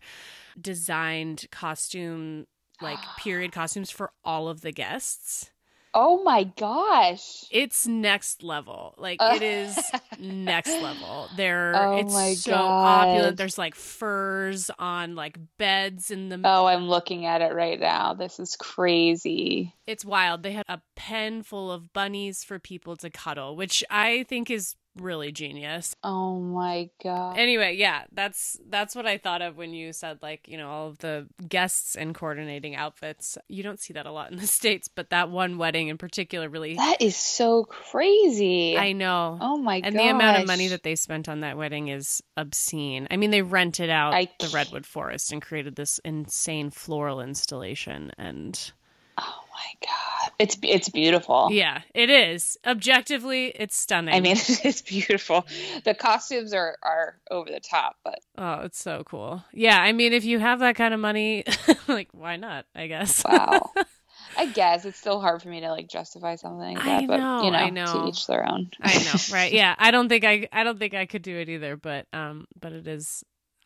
designed costume like period costumes for all of the guests. Oh my gosh. It's next level. Like uh. it is [LAUGHS] next level. There oh it's so opulent. There's like furs on like beds in the Oh, I'm looking at it right now. This is crazy. It's wild. They had a pen full of bunnies for people to cuddle, which I think is really genius. Oh my god. Anyway, yeah, that's that's what I thought of when you said like, you know, all of the guests and coordinating outfits. You don't see that a lot in the [LAUGHS] states, but that one wedding in particular really That is so crazy. I know. Oh my god. And the amount of money that they spent on that wedding is obscene. I mean, they rented out I... the redwood forest and created this insane floral installation and Oh my god. It's it's beautiful. Yeah, it is. Objectively, it's stunning. I mean, [LAUGHS] it's beautiful. The costumes are are over the top, but Oh, it's so cool. Yeah, I mean, if you have that kind of money, [LAUGHS] like why not, I guess. Wow. [LAUGHS] I guess it's still hard for me to like justify something like that, I but know, you know, I know. to each their own. I know, right? Yeah, I don't think I, I don't think I could do it either, but um, but it is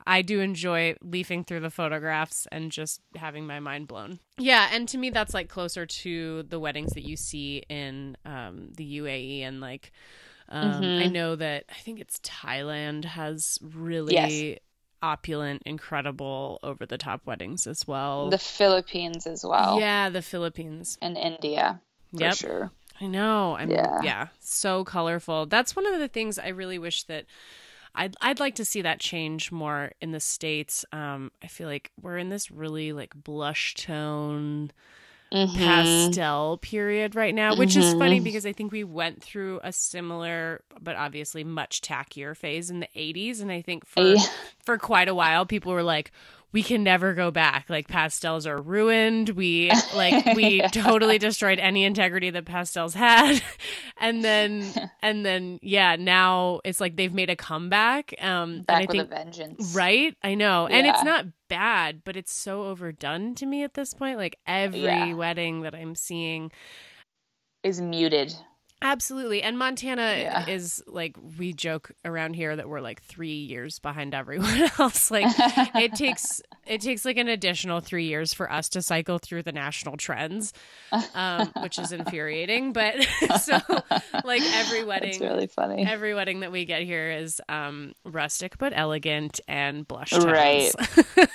I do enjoy leafing through the photographs and just having my mind blown. Yeah, and to me that's like closer to the weddings that you see in um, the UAE and like um, mm-hmm. I know that I think it's Thailand has really yes. opulent, incredible, over the top weddings as well. The Philippines as well. Yeah, the Philippines and India. For yep. sure. I know. I'm yeah. yeah, so colorful. That's one of the things I really wish that I'd I'd like to see that change more in the states. Um, I feel like we're in this really like blush tone. Mm-hmm. pastel period right now, which mm-hmm. is funny mm-hmm. because I think we went through a similar but obviously much tackier phase in the 80s and I think for yeah. for quite a while people were like we can never go back. Like pastels are ruined. We [LAUGHS] like we yeah. totally destroyed any integrity that pastels had. [LAUGHS] and then [LAUGHS] and then yeah, now it's like they've made a comeback. Um Back and I with think, a vengeance. Right? I know. Yeah. And it's not bad, but it's so overdone to me at this point. Like every yeah. wedding that I'm seeing is muted. Absolutely. And Montana yeah. is like we joke around here that we're like 3 years behind everyone [LAUGHS] else. Like it takes it takes like an additional 3 years for us to cycle through the national trends. Um, which is infuriating, but [LAUGHS] so like every [LAUGHS] wedding It's really funny. Every wedding that we get here is um rustic but elegant and blush tones. Right.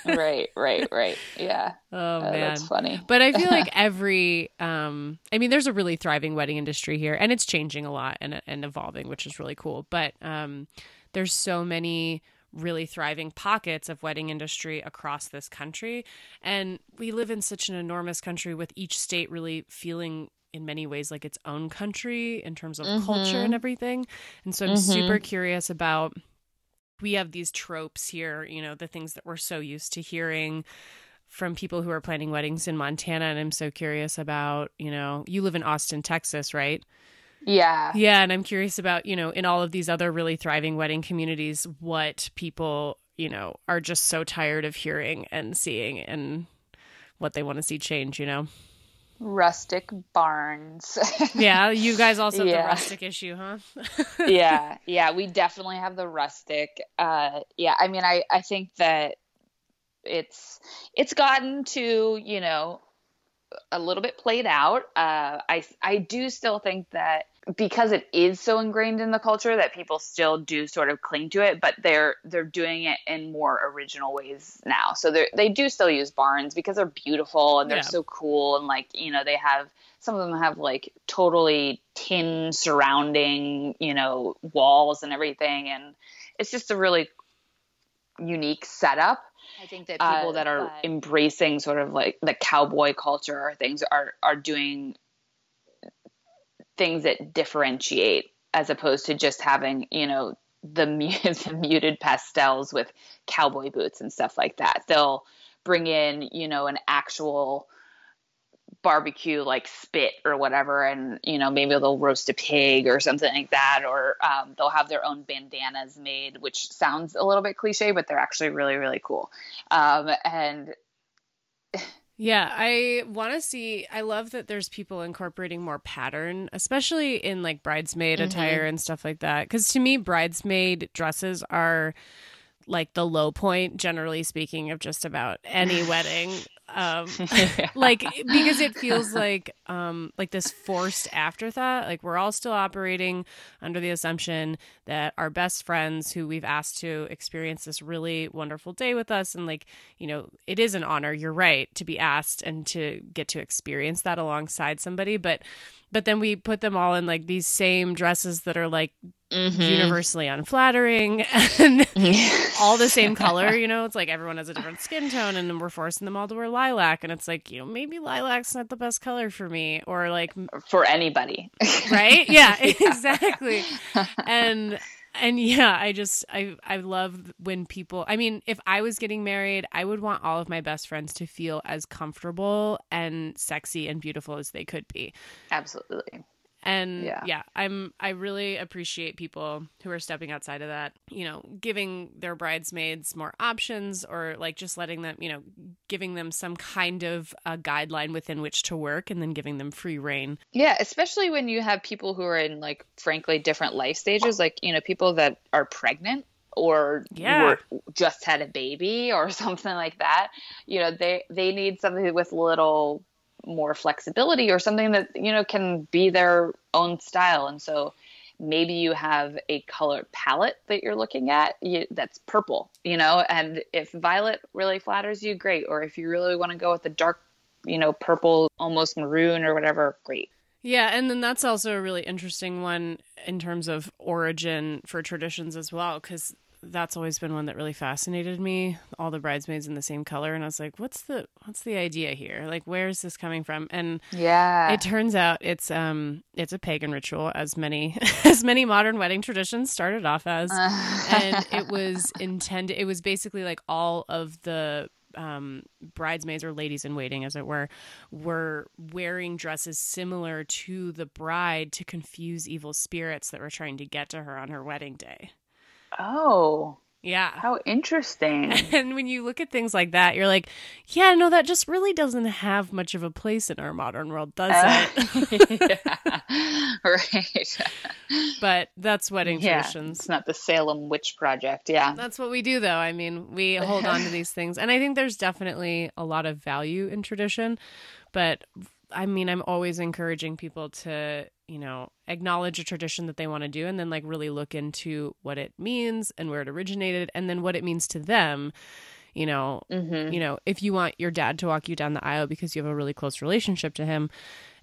right, right, right. Yeah. Oh, man. That's funny. But I feel like every um I mean there's a really thriving wedding industry here and it's changing a lot and and evolving, which is really cool. But um, there's so many really thriving pockets of wedding industry across this country, and we live in such an enormous country with each state really feeling in many ways like its own country in terms of mm-hmm. culture and everything. And so I'm mm-hmm. super curious about we have these tropes here, you know, the things that we're so used to hearing from people who are planning weddings in Montana and I'm so curious about, you know, you live in Austin, Texas, right? Yeah. Yeah, and I'm curious about, you know, in all of these other really thriving wedding communities, what people, you know, are just so tired of hearing and seeing and what they want to see change, you know? Rustic barns. [LAUGHS] yeah, you guys also have Yeah. the rustic issue, huh? [LAUGHS] yeah, yeah, we definitely have the rustic. Uh, yeah, I mean, I I think that it's it's gotten to you know a little bit played out. Uh, I I do still think that because it is so ingrained in the culture that people still do sort of cling to it, but they're they're doing it in more original ways now. So they they do still use barns because they're beautiful and they're Yeah. so cool and like you know they have some of them have like totally tin surrounding you know walls and everything and it's just a really unique setup. I think that people Uh, that are but- embracing sort of like the cowboy culture or things are are doing things that differentiate as opposed to just having you know the, [LAUGHS] the muted pastels with cowboy boots and stuff like that. They'll bring in you know an actual barbecue like spit or whatever and you know maybe they'll roast a pig or something like that or um, they'll have their own bandanas made which sounds a little bit cliche but they're actually really really cool um, and Yeah, I want to see. I love that there's people incorporating more pattern, especially in like bridesmaid Mhm. attire and stuff like that. Because to me, bridesmaid dresses are like the low point, generally speaking, of just about any [SIGHS] wedding. Um, [LAUGHS] like because it feels like um like this forced afterthought like we're all still operating under the assumption that our best friends who we've asked to experience this really wonderful day with us and like you know it is an honor you're right to be asked and to get to experience that alongside somebody but but then we put them all in like these same dresses that are like Mhm. universally unflattering and [LAUGHS] all the same color, you know, it's like everyone has a different skin tone and then we're forcing them all to wear lilac and it's like, you know, maybe lilac's not the best color for me or like [LAUGHS] for anybody [LAUGHS] right? Yeah, exactly. And and yeah, I just I I love when people I mean, if I was getting married, I would want all of my best friends to feel as comfortable and sexy and beautiful as they could be. absolutely And Yeah. yeah. I'm I really appreciate people who are stepping outside of that, you know, giving their bridesmaids more options or like just letting them, you know, giving them some kind of a guideline within which to work and then giving them free rein. Yeah, especially when you have people who are in like frankly different life stages, like you know people that are pregnant or Yeah. were, just had a baby or [LAUGHS] something like that. You know, they they need something with little more flexibility or something that you know can be their own style. And so maybe you have a color palette that you're looking at you, that's purple, you know, and if violet really flatters you, great. Or if you really want to go with the dark, you know, purple, almost maroon or whatever, great. Yeah, and then that's also a really interesting one in terms of origin for traditions as well, because that's always been one that really fascinated me. All the bridesmaids in the same color, and I was like, "What's the what's the idea here? Like, where is this coming from?" And Yeah. it turns out it's um it's a pagan ritual, as many [LAUGHS] as many modern wedding traditions started off as, and [LAUGHS] it was intended. It was basically like all of the um, bridesmaids or ladies in waiting, as it were, were wearing dresses similar to the bride to confuse evil spirits that were trying to get to her on her wedding day. Oh, Yeah. how interesting. [LAUGHS] And when you look at things like that, you're like, yeah, no, that just really doesn't have much of a place in our modern world, does uh, it? [LAUGHS] yeah. [LAUGHS] right. but that's wedding Yeah. traditions. It's not the Salem Witch Project. Yeah. That's what we do, though. I mean, we hold on to these things. And I think there's definitely a lot of value in tradition. But I mean, I'm always encouraging people to, you know, acknowledge a tradition that they want to do and then like really look into what it means and where it originated and then what it means to them. You know, Mm-hmm. you know, if you want your dad to walk you down the aisle because you have a really close relationship to him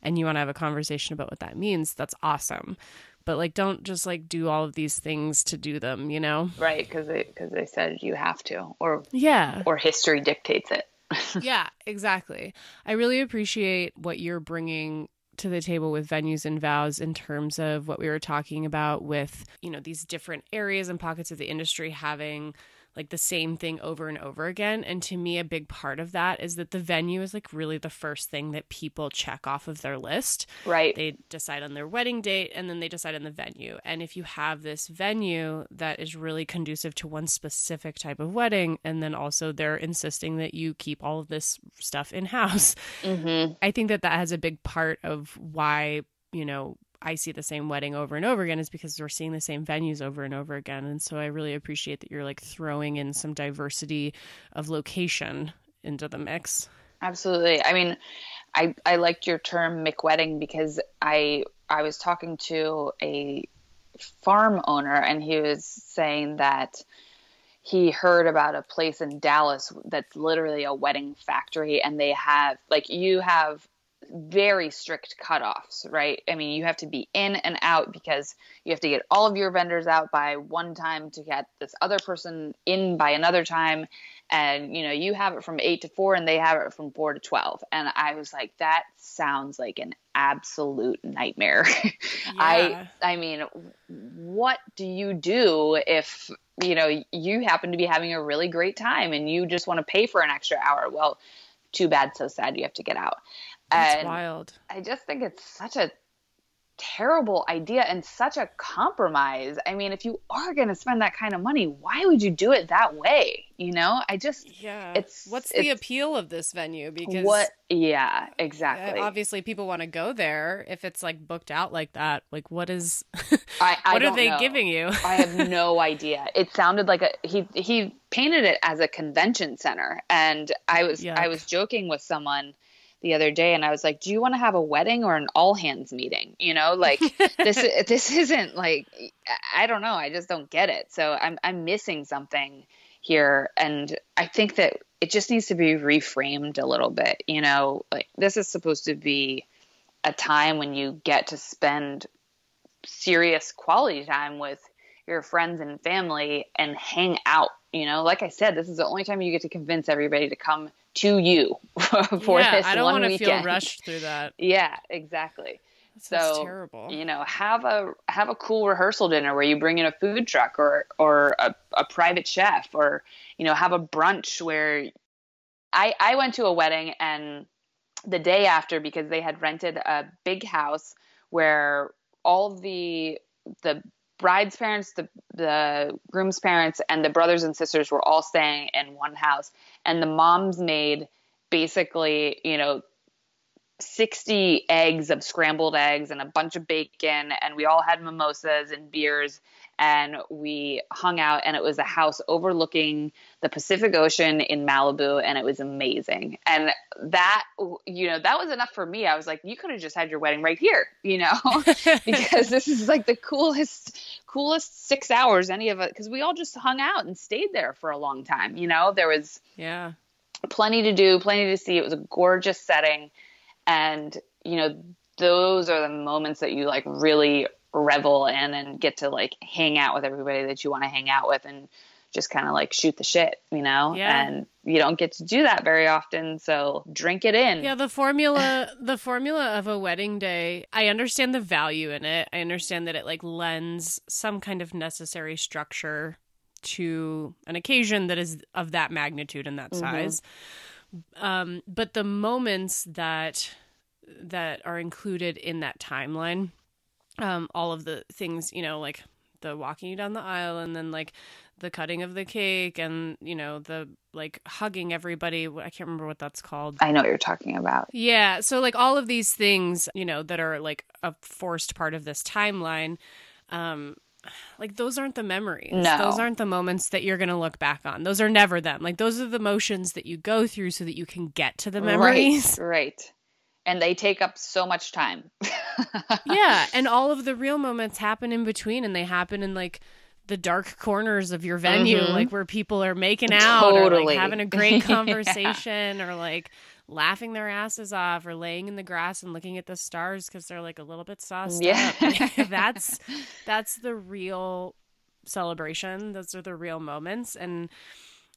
and you want to have a conversation about what that means, that's awesome. But like don't just like do all of these things to do them, you know? Right, because they because they said you have to, or Yeah. or history dictates it. [LAUGHS] yeah, exactly. I really appreciate what you're bringing to the table with venues and vows in terms of what we were talking about with, you know, these different areas and pockets of the industry having like the same thing over and over again. And to me, a big part of that is that the venue is like really the first thing that people check off of their list. Right. They decide on their wedding date and then they decide on the venue. And if you have this venue that is really conducive to one specific type of wedding, and then also they're insisting that you keep all of this stuff in house, Mm-hmm. I think that that has a big part of why, you know, I see the same wedding over and over again is because we're seeing the same venues over and over again. And so I really appreciate that you're like throwing in some diversity of location into the mix. Absolutely. I mean, I I liked your term McWedding because I I was talking to a farm owner and he was saying that he heard about a place in Dallas that's literally a wedding factory and they have like you have very strict cutoffs, right? I mean, you have to be in and out because you have to get all of your vendors out by one time to get this other person in by another time. And, you know, you have it from eight to four and they have it from four to 12. And I was like, that sounds like an absolute nightmare. [LAUGHS] I, I mean, what do you do if, you know, you happen to be having a really great time and you just want to pay for an extra hour? Well, too bad, so sad. You have to get out. That's and wild. I just think it's such a terrible idea and such a compromise. I mean, if you are going to spend that kind of money, why would you do it that way? You know, I just Yeah. it's What's the appeal of this venue? Because what? Yeah, uh, exactly. obviously people want to go there if it's like booked out like that. Like what is [LAUGHS] I, I what are they know. giving you? [LAUGHS] I have no [LAUGHS] idea. It sounded like a he he painted it as a convention center, and I was I was joking with someone the other day, and I was like, "Do you want to have a wedding or an all hands meeting?" You know, like this [LAUGHS] [LAUGHS] this isn't like I don't know. I just don't get it. So I'm I'm missing something here, and I think that it just needs to be reframed a little bit. You know, like this is supposed to be a time when you get to spend serious quality time with your friends and family and hang out. You know, like I said, this is the only time you get to convince everybody to come to you [LAUGHS] for yeah, this I don't want to feel rushed through that. [LAUGHS] Yeah, exactly. That So, terrible. You know, have a have a cool rehearsal dinner where you bring in a food truck or or a, a private chef or you know have a brunch where I I went to a wedding and the day after because they had rented a big house where all the the bride's parents, the the groom's parents, and the brothers and sisters were all staying in one house, and the moms made basically, you know, 60 eggs of scrambled eggs and a bunch of bacon. And we all had mimosas and beers and we hung out and it was a house overlooking the Pacific Ocean in Malibu and it was amazing. And that you know, that was enough for me. I was like, you could have just had your wedding right here, you know? [LAUGHS] because this is like the coolest coolest 6 hours any of it cuz we all just hung out and stayed there for a long time, you know? There was yeah. plenty to do, plenty to see. It was a gorgeous setting. And, you know, those are the moments that you like really revel in and get to like hang out with everybody that you want to hang out with and just kind of like shoot the shit, you know? Yeah. And you don't get to do that very often. So drink it in. Yeah, the formula [LAUGHS] the formula of a wedding day, I understand the value in it. I understand that it like lends some kind of necessary structure to an occasion that is of that magnitude and that Mhm. size. Um, but the moments that that are included in that timeline, um, all of the things, you know, like the walking you down the aisle and then like the cutting of the cake and you know the like hugging everybody i can't remember what that's called I know what you're talking about. yeah. So, like, all of these things, you know, that are like a forced part of this timeline, um, like, those aren't the memories. No. Those aren't the moments that you're going to look back on. Those are never them. Like, those are the motions that you go through so that you can get to the memories. [LAUGHS] Right. Right. And they take up so much time. [LAUGHS] yeah. And all of the real moments happen in between, and they happen in like, the dark corners of your venue, Mhm. like where people are making out or like having a [LAUGHS] great Yeah. conversation or like laughing their asses off or laying in the grass and looking at the stars because they're like a little bit sauced Yeah. [LAUGHS] that's that's the real celebration. Those are the real moments. And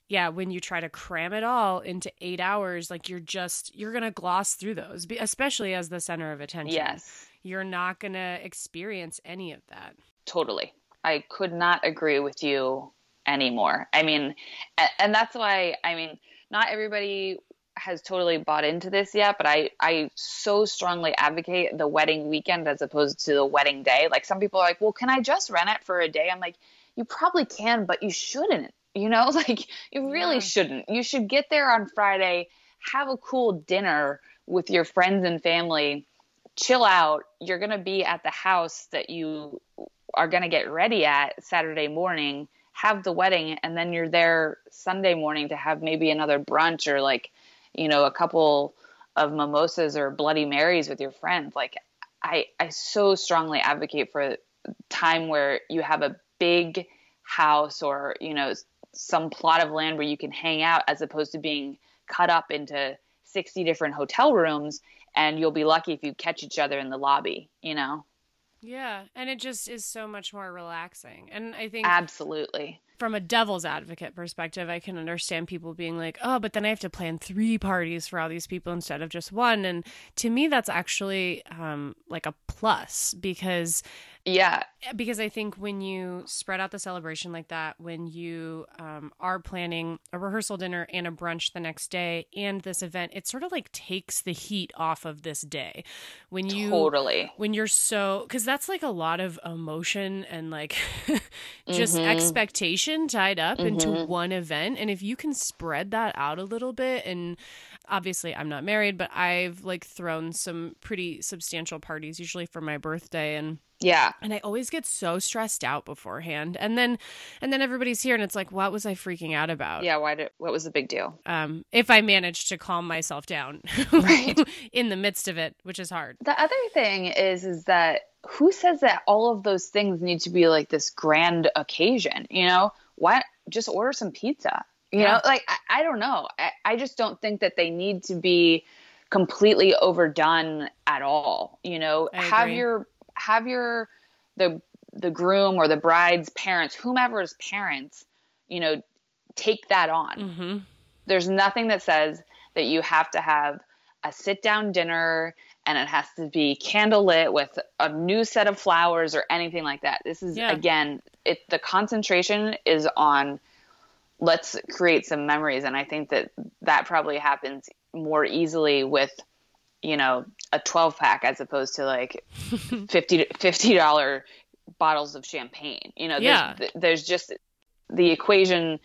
yeah, when you try to cram it all into eight hours, like you're just you're gonna gloss through those, especially as the center of attention. yes. you're not gonna experience any of that. Totally. I could not agree with you anymore. I mean, and, and that's why I mean, not everybody has totally bought into this yet, but I I so strongly advocate the wedding weekend as opposed to the wedding day. Like some people are like, "Well, can I just rent it for a day?" I'm like, "You probably can, but you shouldn't." You know, [LAUGHS] like you really yeah. shouldn't. You should get there on Friday, have a cool dinner with your friends and family, chill out. You're going to be at the house that you are going to get ready at Saturday morning, have the wedding, and then you're there Sunday morning to have maybe another brunch or like, you know, a couple of mimosas or Bloody Marys with your friends. Like, I, I so strongly advocate for time where you have a big house or, you know, some plot of land where you can hang out as opposed to being cut up into 60 different hotel rooms and you'll be lucky if you catch each other in the lobby, you know? Yeah, and it just is so much more relaxing. And I think Absolutely. From a devil's advocate perspective, I can understand people being like, "Oh, but then I have to plan 3 parties for all these people instead of just one." And to me that's actually um like a plus because yeah. Because I think when you spread out the celebration like that, when you um, are planning a rehearsal dinner and a brunch the next day and this event, it sort of like takes the heat off of this day. When you totally, when you're so, because that's like a lot of emotion and like [LAUGHS] just mm-hmm. expectation tied up mm-hmm. into one event. And if you can spread that out a little bit and, obviously I'm not married, but I've like thrown some pretty substantial parties usually for my birthday and yeah. And I always get so stressed out beforehand. And then and then everybody's here and it's like, what was I freaking out about? Yeah, why did what was the big deal? Um, if I managed to calm myself down [LAUGHS] right. in the midst of it, which is hard. The other thing is is that who says that all of those things need to be like this grand occasion, you know? Why just order some pizza? You yeah. know, like I, I don't know. I, I just don't think that they need to be completely overdone at all. You know, have your have your the the groom or the bride's parents, whomever's parents, you know, take that on. Mm-hmm. There's nothing that says that you have to have a sit down dinner and it has to be candlelit with a new set of flowers or anything like that. This is yeah. again, it the concentration is on let's create some memories. And I think that that probably happens more easily with you know a 12 pack as opposed to like [LAUGHS] 50 50 dollar bottles of champagne. You know yeah. there's, there's just the equation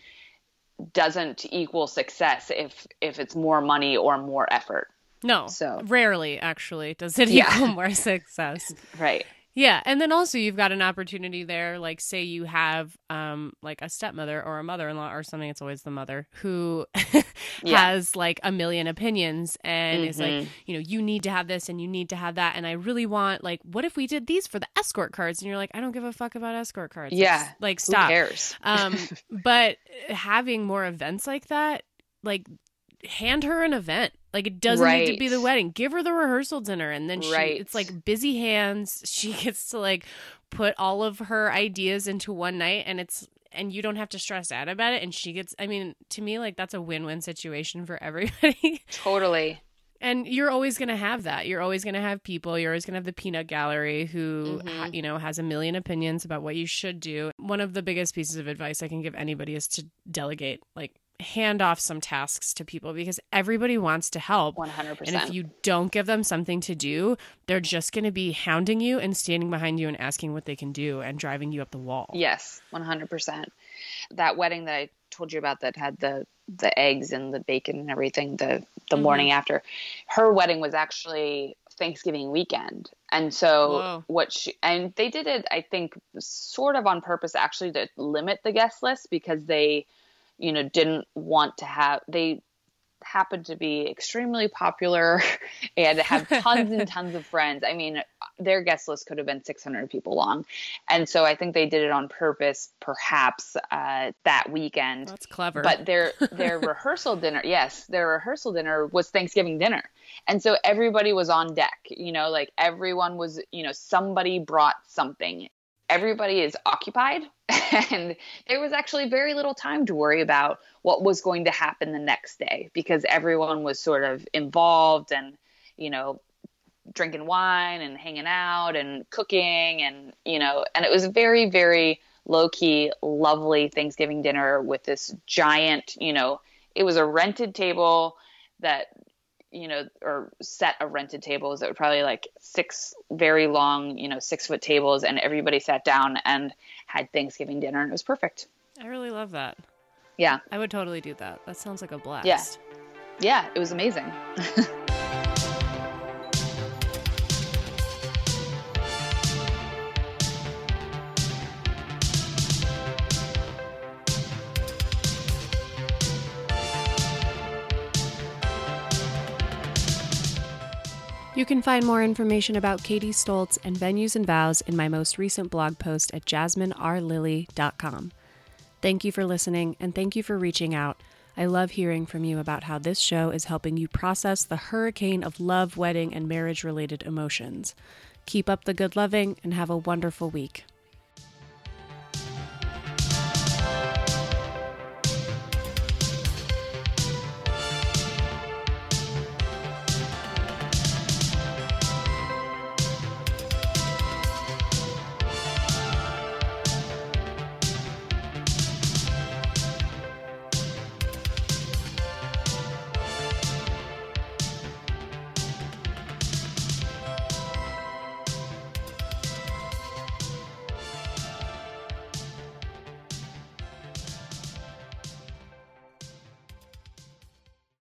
doesn't equal success if if it's more money or more effort. No so rarely actually does it yeah. equal more success. [LAUGHS] Right yeah, and then also you've got an opportunity there, like say you have um like a stepmother or a mother-in-law or something, it's always the mother who [LAUGHS] yeah. has like a million opinions and mm-hmm. is like, you know, you need to have this and you need to have that and I really want like what if we did these for the escort cards and you're like, I don't give a fuck about escort cards. Yeah. It's, like stop. Who cares? um [LAUGHS] but having more events like that, like hand her an event. Like it doesn't right. need to be the wedding. Give her the rehearsal dinner and then she right. it's like busy hands. [LAUGHS] She gets to like put all of her ideas into one night and it's and you don't have to stress out about it and she gets I mean, to me like that's a win-win situation for [LAUGHS] everybody. Totally. And you're always going to have that. You're always going to have people. You're always going to have the peanut gallery who, mm-hmm. you know, has a million opinions about what you should do. One of the biggest pieces of advice I can give anybody is to delegate. Like, hand off some tasks to people because everybody wants to help. 100%. And if you don't give them something to do, they're just going to be hounding you and standing behind you and asking what they can do and driving you up the wall. Yes, 100%. That wedding that I told you about that had the the eggs and the bacon and everything the the mm-hmm. morning after, her wedding was actually Thanksgiving weekend. And so Whoa. what she and they did it I think sort of on purpose actually to limit the guest list because they you know, didn't want to have, they happened to be extremely popular [LAUGHS] and have tons and [LAUGHS] tons of friends. I mean, their guest list could have been 600 people long. And so I think they did it on purpose, perhaps uh, that weekend. That's clever. But their their [LAUGHS] rehearsal dinner, yes, their rehearsal dinner was Thanksgiving dinner. And so everybody was on deck, you know, like everyone was, you know, somebody brought something everybody is occupied [LAUGHS] and there was actually very little time to worry about what was going to happen the next day because everyone was sort of involved and you know drinking wine and hanging out and cooking and you know and it was a very very low key, lovely Thanksgiving dinner with this giant, you know, it was a rented table that you know, or set of rented tables that were probably like six very long, you know, six foot tables, and everybody sat down and had Thanksgiving dinner, and it was perfect. I really love that. Yeah. I would totally do that. That sounds like a blast. Yeah. Yeah, it was amazing. [LAUGHS] You can find more information about Katie Stoltz and venues and vows in my most recent blog post at jasminerlily.com. Thank you for listening and thank you for reaching out. I love hearing from you about how this show is helping you process the hurricane of love, wedding, and marriage related emotions. Keep up the good loving and have a wonderful week.